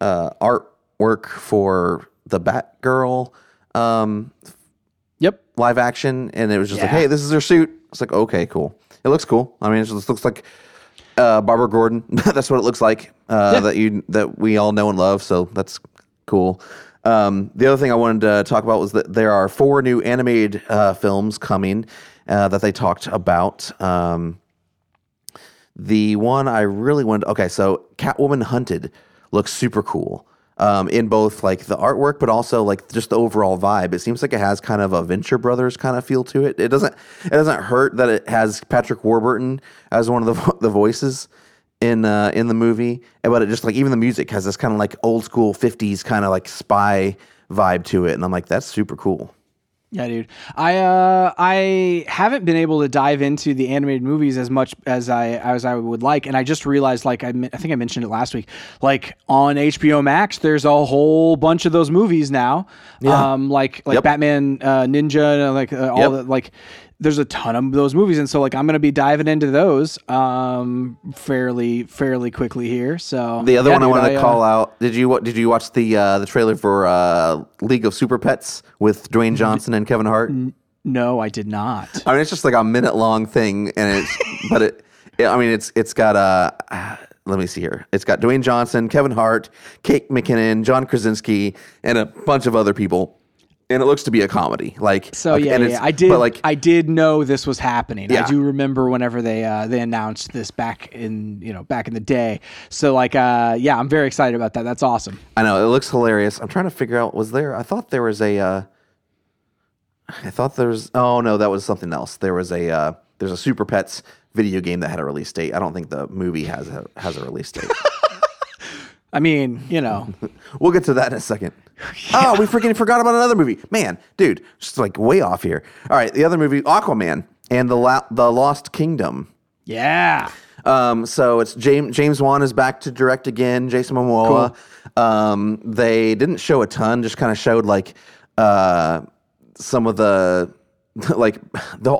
uh, artwork for the Batgirl um, Yep. live action, and it was just like, "Hey, this is her suit." It's like, "Okay, cool." It looks cool. I mean, it just looks like uh, Barbara Gordon. [laughs] that's what it looks like. Uh, Yeah. That you that we all know and love. So that's cool. Um, the other thing I wanted to talk about was that there are four new animated uh, films coming uh, that they talked about. Um, the one I really wanted. Okay, so Catwoman Hunted looks super cool. Um, in both like the artwork, but also like just the overall vibe. It seems like it has kind of a Venture Brothers kind of feel to it. It doesn't. It doesn't hurt that it has Patrick Warburton as one of the [laughs] the voices in uh, in the movie, but it just like even the music has this kind of like old school '50s kind of like spy vibe to it, and I'm like, that's super cool. Yeah, dude. I uh I haven't been able to dive into the animated movies as much as I as I would like, and I just realized, like I, I think I mentioned it last week, like on HBO Max, there's a whole bunch of those movies now. Yeah. Um, like like Yep. Batman uh, Ninja, like uh, all Yep. the like. There's a ton of those movies, and so like I'm gonna be diving into those um fairly fairly quickly here. So The other yeah, one I wanted to uh, call out. Did you did you watch the uh, the trailer for uh, League of Super Pets with Dwayne Johnson and Kevin Hart? No, I did not. I mean, it's just like a minute long thing, and it's [laughs] but it. it- I mean, it's it's got a. uh, let me see here. It's got Dwayne Johnson, Kevin Hart, Kate McKinnon, John Krasinski, and a bunch of other people. And it looks to be a comedy, like So like, yeah, and yeah, I did. But like, I did know this was happening. Yeah. I do remember whenever they uh, they announced this back in you know back in the day. So like, uh, yeah, I'm very excited about that. That's awesome. I know it looks hilarious. I'm trying to figure out was there. I thought there was a. Uh, I thought there was. Oh no, that was something else. There was a. Uh, there's a Super Pets video game that had a release date. I don't think the movie has a has a release date. [laughs] I mean, you know, [laughs] we'll get to that in a second. [laughs] Oh, we freaking forgot about another movie. Man, dude, just like way off here. All right, the other movie, Aquaman and the La- the Lost Kingdom. yeah, Um, so it's James James Wan is back to direct again. Jason Momoa. Cool. Um, they didn't show a ton, just kind of showed like uh, some of the [laughs] like [sighs] the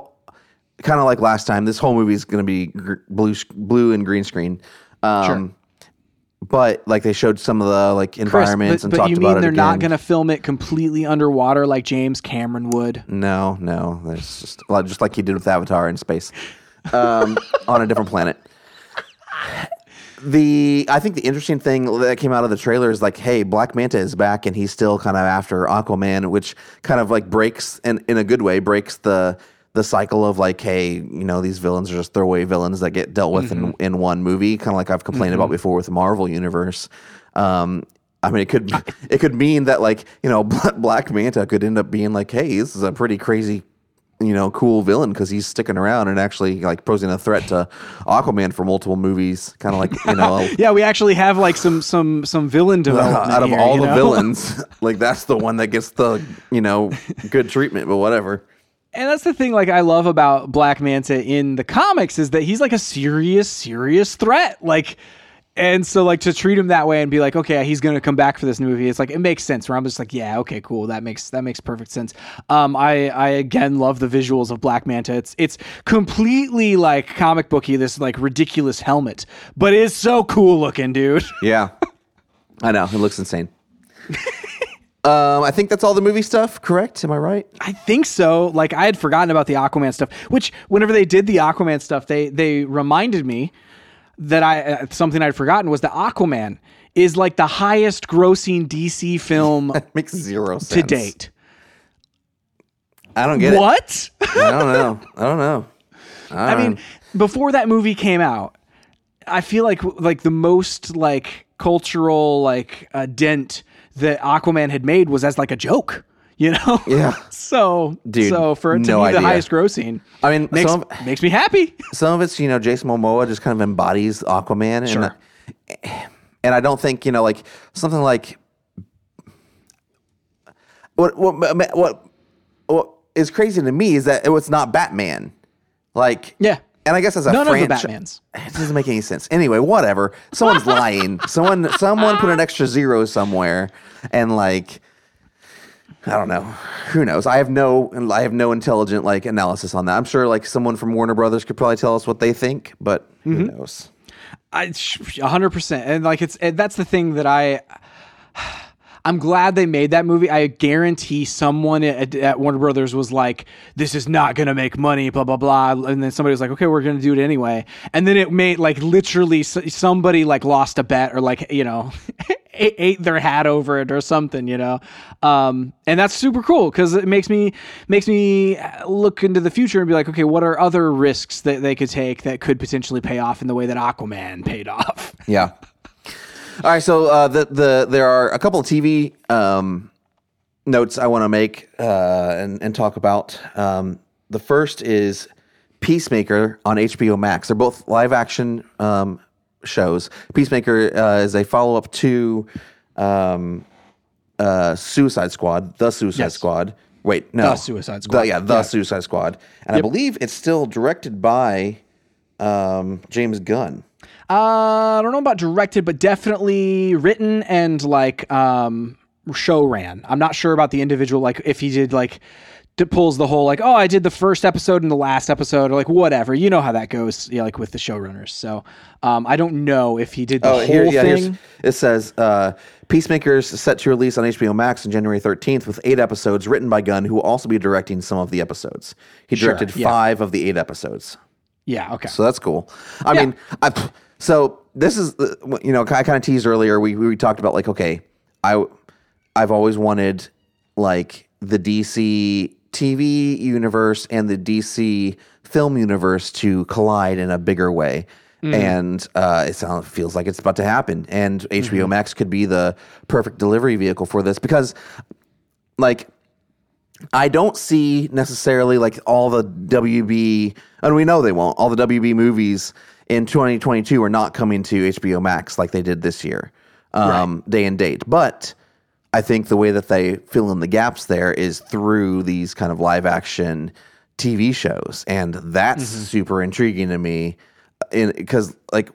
kind of like last time. This whole movie is going to be gr- blue sh- blue and green screen. Um, Sure. But like they showed some of the like environments Chris. But, and but talked you mean they're not going to film it completely underwater like James Cameron would? No, no. There's just well, just like he did with Avatar in space, um, [laughs] on a different planet. The I think the interesting thing that came out of the trailer is like, hey, Black Manta is back and he's still kind of after Aquaman, which kind of like breaks and in a good way breaks the the cycle of like, hey, you know, these villains are just throwaway villains that get dealt with in, in one movie, kind of like I've complained about before with the Marvel universe. Um, I mean, it could it could mean that like you know [laughs] Black Manta could end up being like, hey, this is a pretty crazy, you know, cool villain because he's sticking around and actually like posing a threat to Aquaman for multiple movies, kind of like you know. [laughs] Yeah, we actually have like some some some villain [laughs] development out of here, all the know? villains, like that's the one that gets the you know good treatment. But whatever. And that's the thing like I love about Black Manta in the comics is that he's like a serious, serious threat. Like and so like to treat him that way and be like, okay, he's gonna come back for this movie. It's like it makes sense. Where I'm just like, yeah, okay, cool. That makes that makes perfect sense. Um, I I again love the visuals of Black Manta. It's it's completely like comic booky. This like ridiculous helmet, but it's so cool looking, dude. [laughs] Yeah, I know it looks insane. Um, I think that's all the movie stuff. Correct? Am I right? I think so. Like I had forgotten about the Aquaman stuff, which whenever they did the Aquaman stuff, they they reminded me that I uh, something I'd forgotten was that Aquaman is like the highest grossing DC film [laughs] that Makes zero sense to date. I don't get What? it. I don't know. I don't know. [laughs] I mean, before that movie came out, I feel like like the most like cultural like uh, dent that Aquaman had made was as like a joke. You know? [laughs] Yeah. so, Dude, so for it to no be idea. the highest grossing, I mean, makes some, makes me happy. [laughs] some of it's you know Jason Momoa just kind of embodies Aquaman, and Sure. Eh, and I don't think you know like something like what what what what is crazy to me is that it was not Batman, like Yeah. And I guess as a None of the Batmans. [laughs] It doesn't make any sense. Anyway, whatever. Someone's lying. [laughs] Someone someone put an extra zero somewhere and like I don't know. Who knows? I have no I have no intelligent like analysis on that. I'm sure like someone from Warner Brothers could probably tell us what they think, but who Mm-hmm. knows? I hundred percent, and like it's and that's the thing that I. I'm glad they made that movie. I guarantee someone at, at Warner Brothers was like, "This is not going to make money," blah blah blah, and then somebody was like, "Okay, we're going to do it anyway." And then it made like literally somebody like lost a bet or like you know [laughs] ate, their hat over it or something, you know. Um, and that's super cool because it makes me makes me look into the future and be like, okay, what are other risks that they could take that could potentially pay off in the way that Aquaman paid off? Yeah. All right, so uh, the the there are a couple of TV um, notes I want to make uh, and and talk about. Um, the first is Peacemaker on HBO Max. They're both live action um, shows. Peacemaker uh, is a follow up to um, uh, Suicide Squad, The Suicide Yes. Squad. Wait, no, The Suicide Squad. The- yeah, The Yeah. Suicide Squad, and I believe it's still directed by um, James Gunn. Uh, I don't know about directed, but definitely written and like um show ran. I'm not sure about the individual, like if he did like d- pulls the whole like oh I did the first episode and the last episode or like whatever. You know how that goes, yeah, like with the showrunners. So um, I don't know if he did the Oh, whole here, yeah, thing. it says uh, Peacemakers set to release on HBO Max on January 13th with eight episodes written by Gunn, who will also be directing some of the episodes. He Sure, directed yeah. five of the eight episodes, Yeah. Okay. so that's cool. I Yeah. mean, I, so this is uh, you know I kind of teased earlier. We we talked about like okay, I I've always wanted like the DC TV universe and the DC film universe to collide in a bigger way. And uh, it sounds feels like it's about to happen, and HBO Max could be the perfect delivery vehicle for this because, like, I don't see necessarily like all the WB, and we know they won't. All the WB movies in 2022 are not coming to HBO Max like they did this year, um, day and date. But I think the way that they fill in the gaps there is through these kind of live action TV shows, and that's super intriguing to me. Because like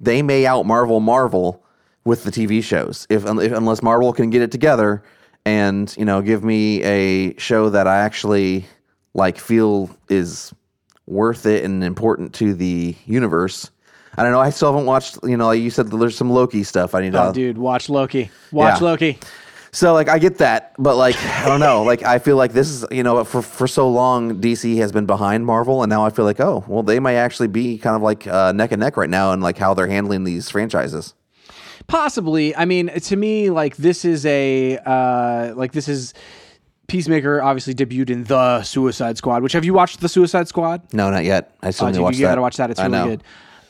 they may out Marvel Marvel with the TV shows if, if unless Marvel can get it together and you know give me a show that I actually like feel is worth it and important to the universe. I don't know. I still haven't watched. You know, like you said there's some Loki stuff I need to. oh, dude, watch Loki. Watch Yeah. Loki. So like I get that, but like I don't know. Like I feel like this is you know for for so long DC has been behind Marvel, and now I feel like oh well they might actually be kind of like uh, neck and neck right now, and like how they're handling these franchises. Possibly. I mean, to me, like this is a uh like this is Peacemaker obviously debuted in the Suicide Squad. Which have you watched the Suicide Squad? No, not yet. I still Oh, need to watch you that. gotta watch that. It's I really know. good.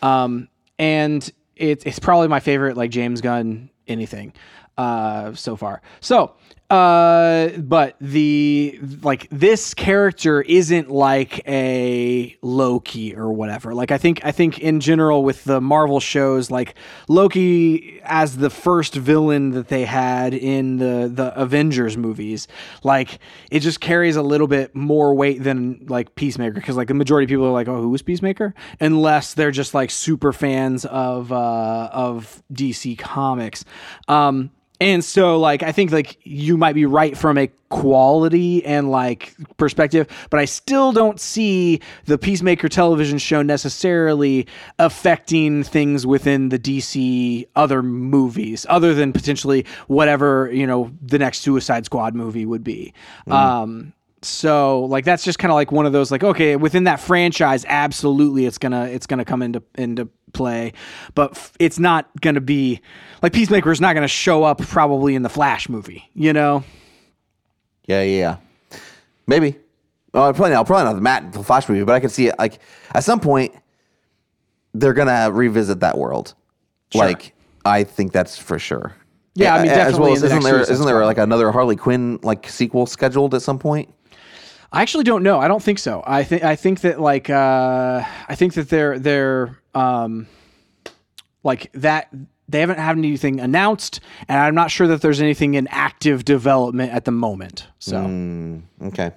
Um, and it's it's probably my favorite like James Gunn anything uh so far. So Uh, but the like this character isn't like a Loki or whatever. Like I think I think in general with the Marvel shows, like Loki as the first villain that they had in the the Avengers movies, like it just carries a little bit more weight than like Peacemaker because like the majority of people are like, oh, who was Peacemaker? Unless they're just like super fans of uh of DC Comics. Um and so like I think like you might be right from a quality and like perspective, but I still don't see the Peacemaker television show necessarily affecting things within the DC other movies other than potentially whatever, you know, the next Suicide Squad movie would be. Um so like that's just kind of like one of those like okay within that franchise absolutely it's gonna it's gonna come into into play but f- it's not gonna be like peacemaker is not gonna show up probably in the flash movie you know Yeah, yeah, yeah. Maybe. Oh, probably not. Probably not the Matt the Flash movie, but I can see it. Like at some point, they're gonna revisit that world. Like I think that's for sure. Yeah, I mean, A- as definitely well as isn't there isn't there like another Harley Quinn like sequel scheduled at some point? I actually don't know. I don't think so. I think I think that like uh, I think that they're they're um, like that. They haven't had anything announced, and I'm not sure that there's anything in active development at the moment. So Okay.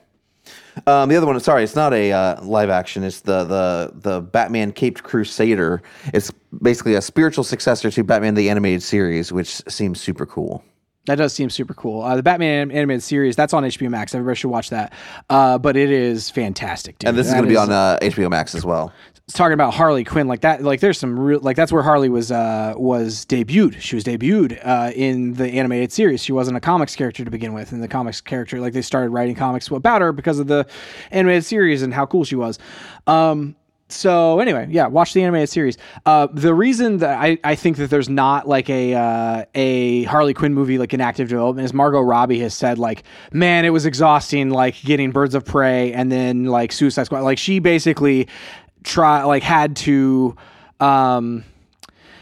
Um, the other one, sorry, it's not a uh, live action. It's the the the Batman Caped Crusader. It's basically a spiritual successor to Batman the animated series, which seems super cool. That does seem super cool. Uh, the Batman animated series that's on HBO Max. Everybody should watch that. Uh, but it is fantastic, dude. And this is going to be on uh, HBO Max as well. It's talking about Harley Quinn like that like there's some real like that's where Harley was uh was debuted she was debuted uh in the animated series she wasn't a comics character to begin with and the comics character like they started writing comics about her because of the animated series and how cool she was um so anyway yeah watch the animated series uh the reason that I, I think that there's not like a uh a Harley Quinn movie like in active development is Margot Robbie has said like man it was exhausting like getting Birds of Prey and then like Suicide Squad like she basically try like had to um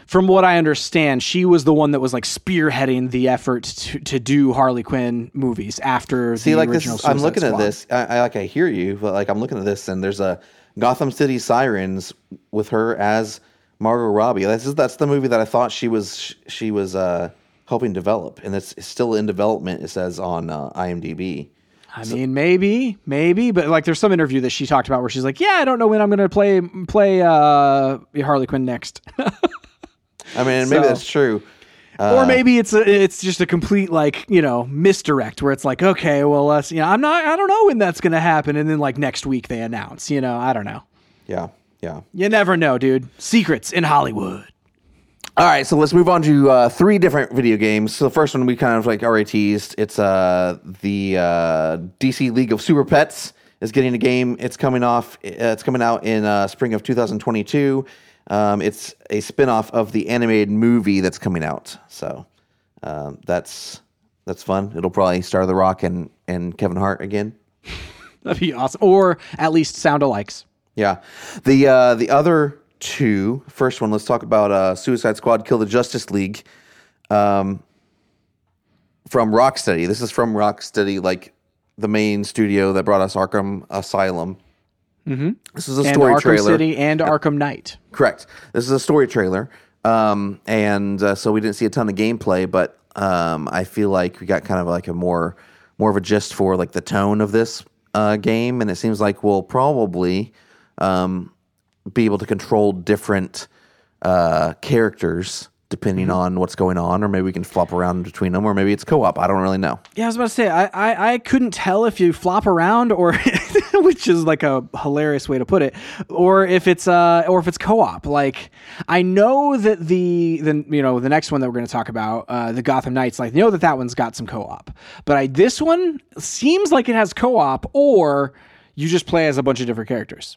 from what I understand, she was the one that was like spearheading the effort to, to do Harley Quinn movies after See, the like this, original is, I'm looking Squad. at this. I, I like I hear you, but like I'm looking at this, and there's a Gotham City Sirens with her as Margot Robbie. That's that's the movie that I thought she was she was uh, helping develop, and it's, still in development. It says on uh, IMDb. I mean, maybe, maybe, but like, there's some interview that she talked about where she's like, "Yeah, I don't know when I'm going to play play uh, Harley Quinn next." [laughs] I mean, maybe So- that's true. Or maybe it's a, it's just a complete like you know misdirect where it's like okay well let's you know I'm not I don't know when that's gonna happen and then like next week they announce you know I don't know Yeah, yeah. you never know dude secrets in Hollywood All right, so let's move on to uh, three different video games. So the first one we kind of like already teased. It's uh, the uh, DC League of Super Pets is getting a game. It's coming off. Uh, it's coming out in uh, spring of 2022. Um, it's a spin-off of the animated movie that's coming out. So um, that's that's fun. It'll probably star The Rock and and Kevin Hart again. [laughs] that'd be awesome or at least sound alikes Yeah. The uh, the other two, first one, let's talk about uh, Suicide Squad Kill the Justice League um, from Rocksteady. This is from Rocksteady, like the main studio that brought us Arkham Asylum. Mm-hmm. This is a and story Arkham trailer. City and Arkham Knight Correct. This is a story trailer. Um, and uh, so we didn't see a ton of gameplay, but um, I feel like we got kind of like a more more of a gist for like the tone of this uh, game, and it seems like we'll probably um, be able to control different uh, characters depending on what's going on, or maybe we can flop around between them, or maybe it's co-op. I don't really know. Yeah, I was about to say I, I, I couldn't tell if you flop around or [laughs] which is like a hilarious way to put it, or if it's uh or if it's co-op. Like I know that the the you know the next one that we're going to talk about, uh, the Gotham Knights, like I know that that one's got some co-op, but I this one seems like it has co-op, or you just play as a bunch of different characters.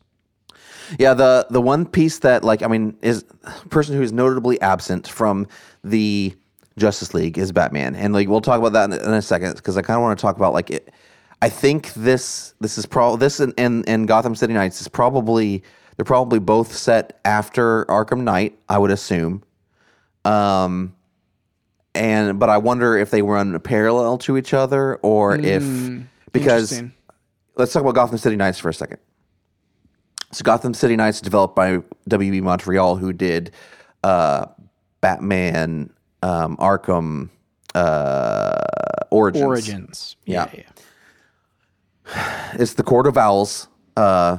Yeah, the the one piece that like I mean is person who is notably absent from the Justice League is Batman, and like we'll talk about that in, in a second because I kind of want to talk about like it. I think this this is probably this and, and and Gotham City Knights is probably they're probably both set after Arkham Knight, I would assume. Um, and but I wonder if they run parallel to each other or if because let's talk about Gotham City Knights for a second. So Gotham City Knights developed by WB Montreal, who did uh, Batman, um, Arkham, uh, Origins. Origins. Yeah. Yeah. yeah. It's the Court of Owls uh,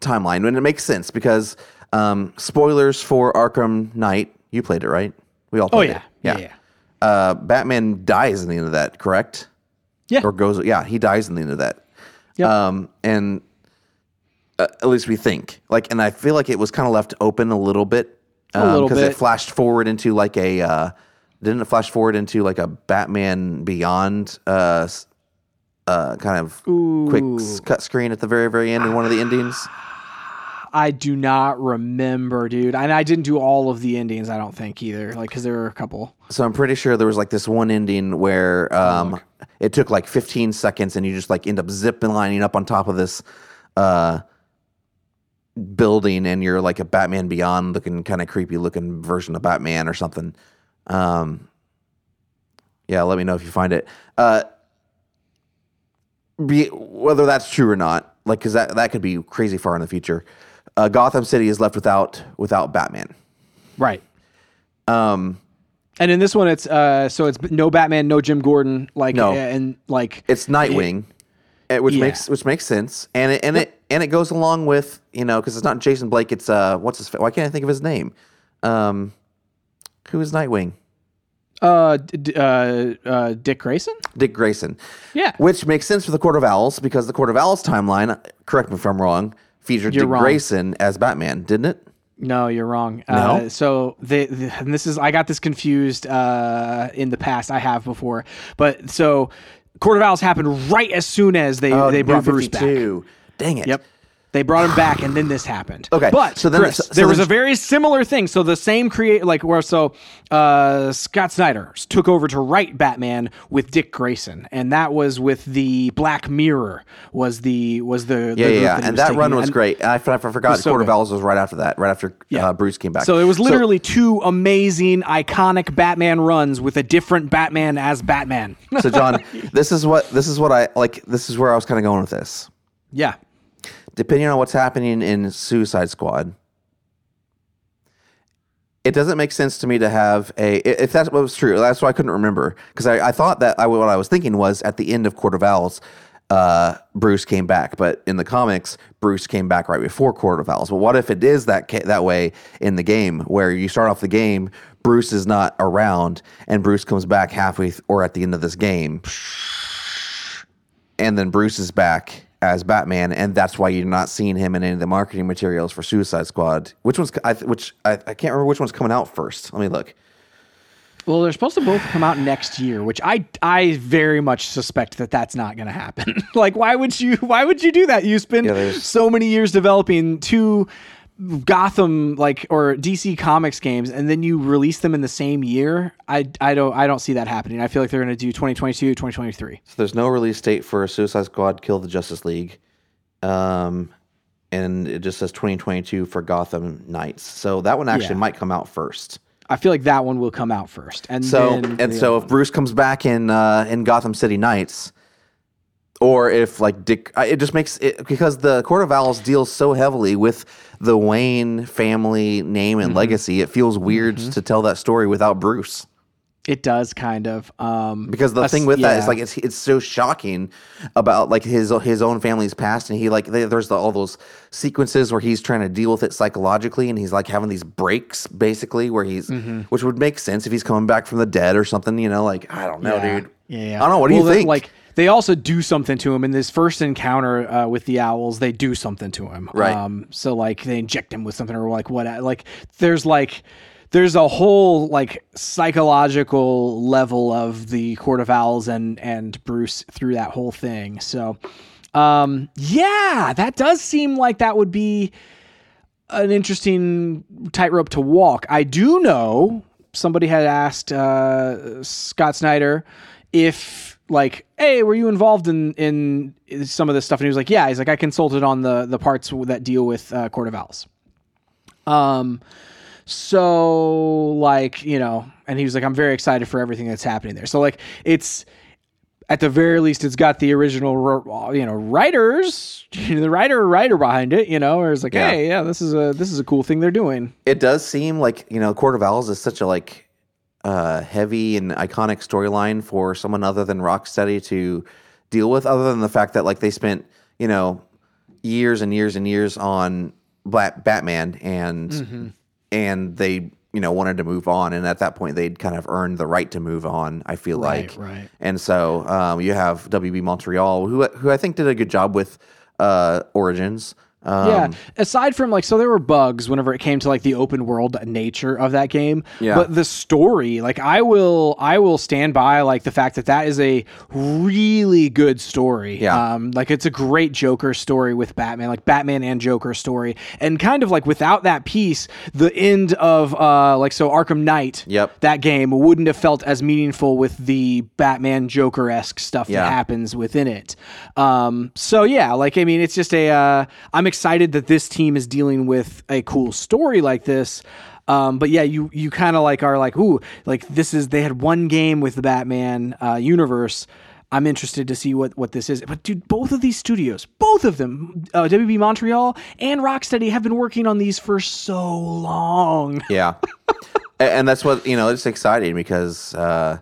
timeline, and it makes sense because um, spoilers for Arkham Knight. You played it, right? We all Oh played yeah. it. Yeah. Yeah. Uh, Batman dies in the end of that, correct? Yeah. Or goes, yeah, he dies in the end of that. Yep. Um, and uh, at least we think like, and I feel like it was kind of left open a little bit, um, little it bit. flashed forward into like a, uh, didn't it flash forward into like a Batman Beyond, uh, uh, kind of quick cut screen at the very, very end in one of the endings. I do not remember, dude. And I didn't do all of the endings. I don't think either. Like, because there were a couple. So I'm pretty sure there was like this one ending where um, it took like 15 seconds, and you just like end up zipping lining up on top of this uh, building, and you're like a Batman Beyond looking kind of creepy looking version of Batman or something. Um, yeah, let me know if you find it. Uh, be, whether that's true or not, like because that that could be crazy far in the future. Uh, Gotham City is left without without Batman. Right. Um, and in this one, it's uh, so it's no Batman, no Jim Gordon, like, No. and like, It's Nightwing, eh, which Yeah. makes which makes sense, and it and it and it goes along with you know because it's not Jason Blake. It's uh, what's his? Why can't I think of his name? Um, who is Nightwing? uh, d- uh, uh, Dick Grayson. Dick Grayson. Yeah. Which makes sense for the Court of Owls because the Court of Owls timeline, correct me if I'm wrong, featured You're Dick wrong. Grayson as Batman, didn't it? No, you're wrong. No? Uh, so the, the and this is I got this confused uh, in the past. I have before, but so Court of Owls happened right as soon as they they brought Bruce back. 52. Dang it. Yep. They brought him back, and then this happened. [sighs] Okay, but so then- Chris, so- so there was a very similar thing. So the same create, like where so uh, Scott Snyder took over to write Batman with Dick Grayson, and that was with the Black Mirror. Was the was the Yeah, the yeah, that and that taking. run was And- great. I forgot so Court of. Owls was right after that, right after Yeah. uh, Bruce came back. So it was literally two amazing, iconic Batman runs with a different Batman as Batman. So John, [laughs] this is what this is what I like. This is where I was kind of going with this. yeah. Depending on what's happening in Suicide Squad, it doesn't make sense to me to have a If that's what was true, that's why I couldn't remember because I, I thought that I, what I was thinking was at the end of Court of Owls, uh, Bruce came back, but in the comics, Bruce came back right before Court of Owls. But what if it is that ca- that way in the game, where you start off the game, Bruce is not around, and Bruce comes back halfway th- or at the end of this game, and then Bruce is back as Batman, and that's why you're not seeing him in any of the marketing materials for Suicide Squad. Which one's I, which I, I can't remember which one's coming out first. Let me look. Well, they're supposed to both come out next year, which I I very much suspect that that's not going to happen. [laughs] like, why would you? Why would you do that? You spend Yeah, so many years developing two Gotham like or DC Comics games, and then you release them in the same year. I I don't I don't see that happening. I feel like they're going to do 2022, 2023. So there's no release date for Suicide Squad: Kill the Justice League, um, and it just says 2022 for Gotham Knights. So that one actually Yeah. might come out first. I feel like that one will come out first, and So then and so other if Bruce comes back in uh, in Gotham City Knights, or if like Dick, it just makes it because the Court of Owls deals so heavily with the Wayne family name Mm-hmm. and legacy. It feels weird to tell that story without Bruce. it does kind of um Because the us- thing with that yeah. is like it's it's so shocking about like his his own family's past, and he like they, there's the, all those sequences where he's trying to deal with it psychologically, and he's like having these breaks basically where he's Mm-hmm. which would make sense if he's coming back from the dead or something, you know, like I don't know, Yeah. dude. Yeah, yeah. I don't know. What do you think? Like they also do something to him in this first encounter uh, with the owls. They do something to him, Right. Um, so like they inject him with something or like what? Like there's like there's a whole like psychological level of the Court of Owls and and Bruce through that whole thing. So um, yeah, that does seem like that would be an interesting tightrope to walk. I do know somebody had asked uh, Scott Snyder if, like, hey, were you involved in in some of this stuff? And he was like, yeah. He's like, I consulted on the the parts that deal with uh, Court of Owls. Um, So like, you know, and he was like, I'm very excited for everything that's happening there. So like, it's at the very least, it's got the original, you know, writers, [laughs] the writer writer behind it, you know, or it's like, Yeah. hey, yeah, this is a this is a cool thing they're doing. It does seem like you know, Court of Owls is such a like uh, heavy and iconic storyline for someone other than Rocksteady to deal with. Other than the fact that like they spent you know years and years and years on Black Batman and and they you know wanted to move on, and at that point they'd kind of earned the right to move on. I feel Right, like right. And so um, you have WB Montreal, who who I think did a good job with uh, Origins. Um, yeah. Aside from like, so there were bugs whenever it came to like the open world nature of that game. Yeah. But the story, like, I will, I will stand by like the fact that that is a really good story. Yeah. Um, like it's a great Joker story with Batman, like Batman and Joker story, and kind of like without that piece, the end of uh, like so Arkham Knight. Yep. That game wouldn't have felt as meaningful with the Batman Joker esque stuff Yeah. that happens within it. Um, so yeah, like I mean, it's just a. Uh, I'm excited that this team is dealing with a cool story like this. Um, but yeah, you you kind of like are like, ooh, like this is they had one game with the Batman uh, universe. I'm interested to see what what this is. But dude, both of these studios, both of them, uh, WB Montreal and Rocksteady, have been working on these for so long. Yeah, [laughs] and that's what you know. It's exciting because uh,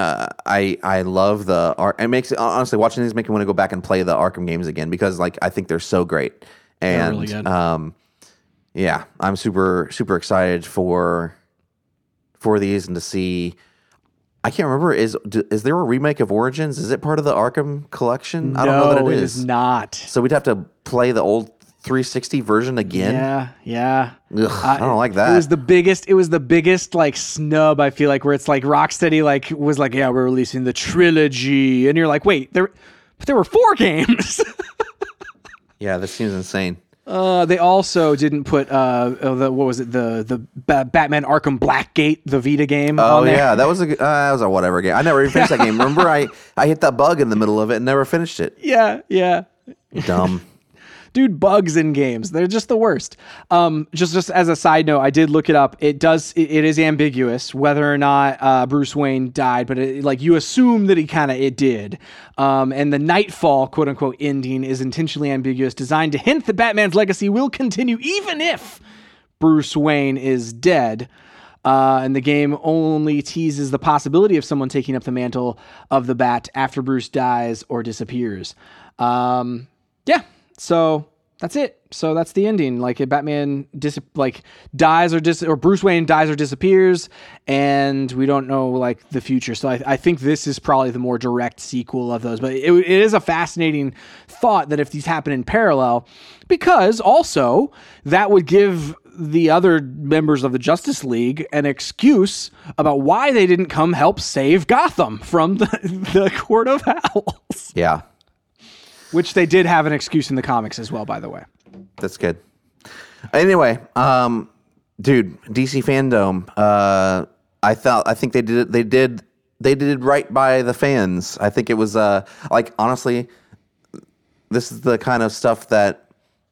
uh, I I love the art. It makes honestly watching these make me want to go back and play the Arkham games again because like I think they're so great. And really um, yeah, I'm super super excited for for these and to see. I can't remember is is there a remake of Origins? Is it part of the Arkham collection? I don't know that it it is. is not. So we'd have to play the old 360 version again. Yeah, yeah. Ugh, I don't like that. It was the biggest. It was the biggest like snub. I feel like where it's like Rocksteady like was like, yeah, we're releasing the trilogy, and you're like, wait, there, but there were four [laughs] games. yeah, this seems insane. uh, they also didn't put uh, uh, the what was it the the ba- Batman Arkham Blackgate the Vita game. Oh on there. yeah, that was a uh, that was a whatever game. I never even finished that game. [laughs] Remember, I I hit that bug in the middle of it and never finished it. yeah, yeah. Dumb. Dude bugs in games. They're just the worst. Um just just as a side note i did look it up. It does it, it is ambiguous whether or not uh bruce wayne died but it, like you assume that he kind of it did. Um and the Knightfall quote unquote ending is intentionally ambiguous designed to hint that batman's legacy will continue even if bruce wayne is dead. Uh, and the game only teases the possibility of someone taking up the mantle of the bat after Bruce dies or disappears. Um, yeah, so that's it. So that's the ending. Like Batman dis- like dies or dis- or Bruce Wayne dies or disappears, and we don't know like the future. So I, I think this is probably the more direct sequel of those. But it, it is a fascinating thought that if these happen in parallel, because also that would give the other members of the Justice League an excuse about why they didn't come help save Gotham from the, [laughs] the Court of Owls. Yeah, Which they did have an excuse in the comics as well, by the way. that's good. Anyway, um, dude, DC FanDome. Uh, I thought I think they did they did they did right by the fans. I think it was uh like honestly, this is the kind of stuff that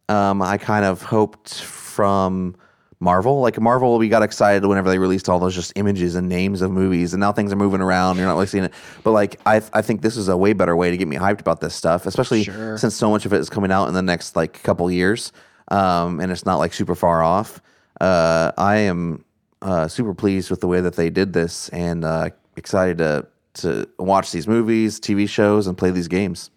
um, I kind of hoped from Marvel. Like Marvel, we got excited whenever they released all those just images and names of movies, and now things are moving around. You're not really seeing it, but like I, I think this is a way better way to get me hyped about this stuff, especially Sure. since so much of it is coming out in the next like couple years, um, and it's not like super far off. Uh, I am uh, super pleased with the way that they did this, and uh, excited to to watch these movies, TV shows, and play these games.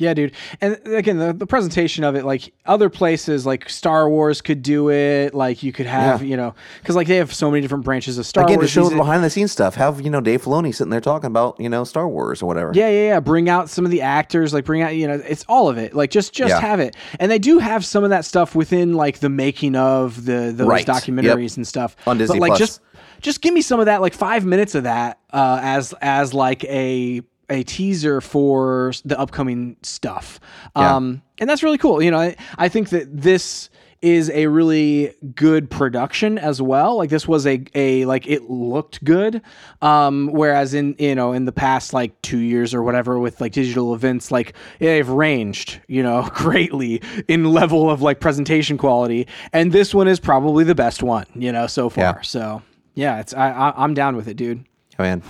Yeah, dude. And again, the, the presentation of it, like other places, like Star Wars could do it. Like you could have, Yeah. you know, because like they have so many different branches of Star Again, to Wars. show These- the show behind the scenes stuff. Have you know Dave Filoni sitting there talking about you know Star Wars or whatever. Yeah, yeah, yeah. Bring out some of the actors, like bring out, you know, it's all of it. Like just just Yeah. have it. And they do have some of that stuff within like the making of the those Right. documentaries Yep. and stuff. On Disney But like Plus. just just give me some of that, like five minutes of that, uh, as as like a a teaser for the upcoming stuff. Yeah. Um and that's really cool. You know, I, I think that this is a really good production as well. Like this was a a like it looked good. Um, whereas in you know in the past like two years or whatever with like digital events, like they've ranged you know [laughs] greatly in level of like presentation quality, and this one is probably the best one you know so far. Yeah. So yeah, it's I, I I'm down with it, dude. Oh, man.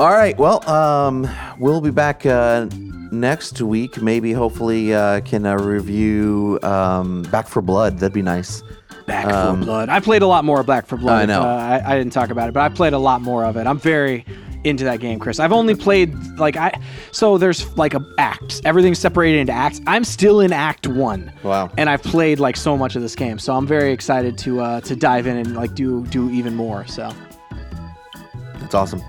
All right. Well, um, we'll be back uh, next week. Maybe, hopefully, uh, can uh, review um, Back 4 Blood. That'd be nice. Back 4 Blood. I played a lot more of Back 4 Blood. Um, I know. Uh, I, I didn't talk about it, but I played a lot more of it. I'm very into that game, Chris. I've only played like I. So there's like a acts. Everything's separated into acts. I'm still in Act One. Wow. And I've played like so much of this game, so I'm very excited to uh, to dive in and like do do even more. So That's awesome.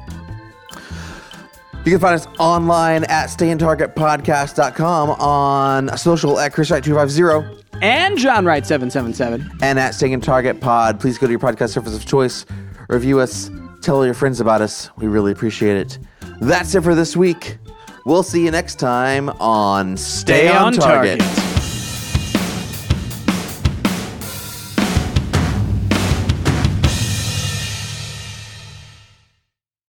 You can find us online at stayontargetpodcast.com, on social at Chris ChrisWright250, and John Wright seven seven seven. and at Staying in Target Pod. Please go to your podcast service of choice, review us, tell all your friends about us. We really appreciate it. That's it for this week. We'll see you next time on Stay, Stay on target.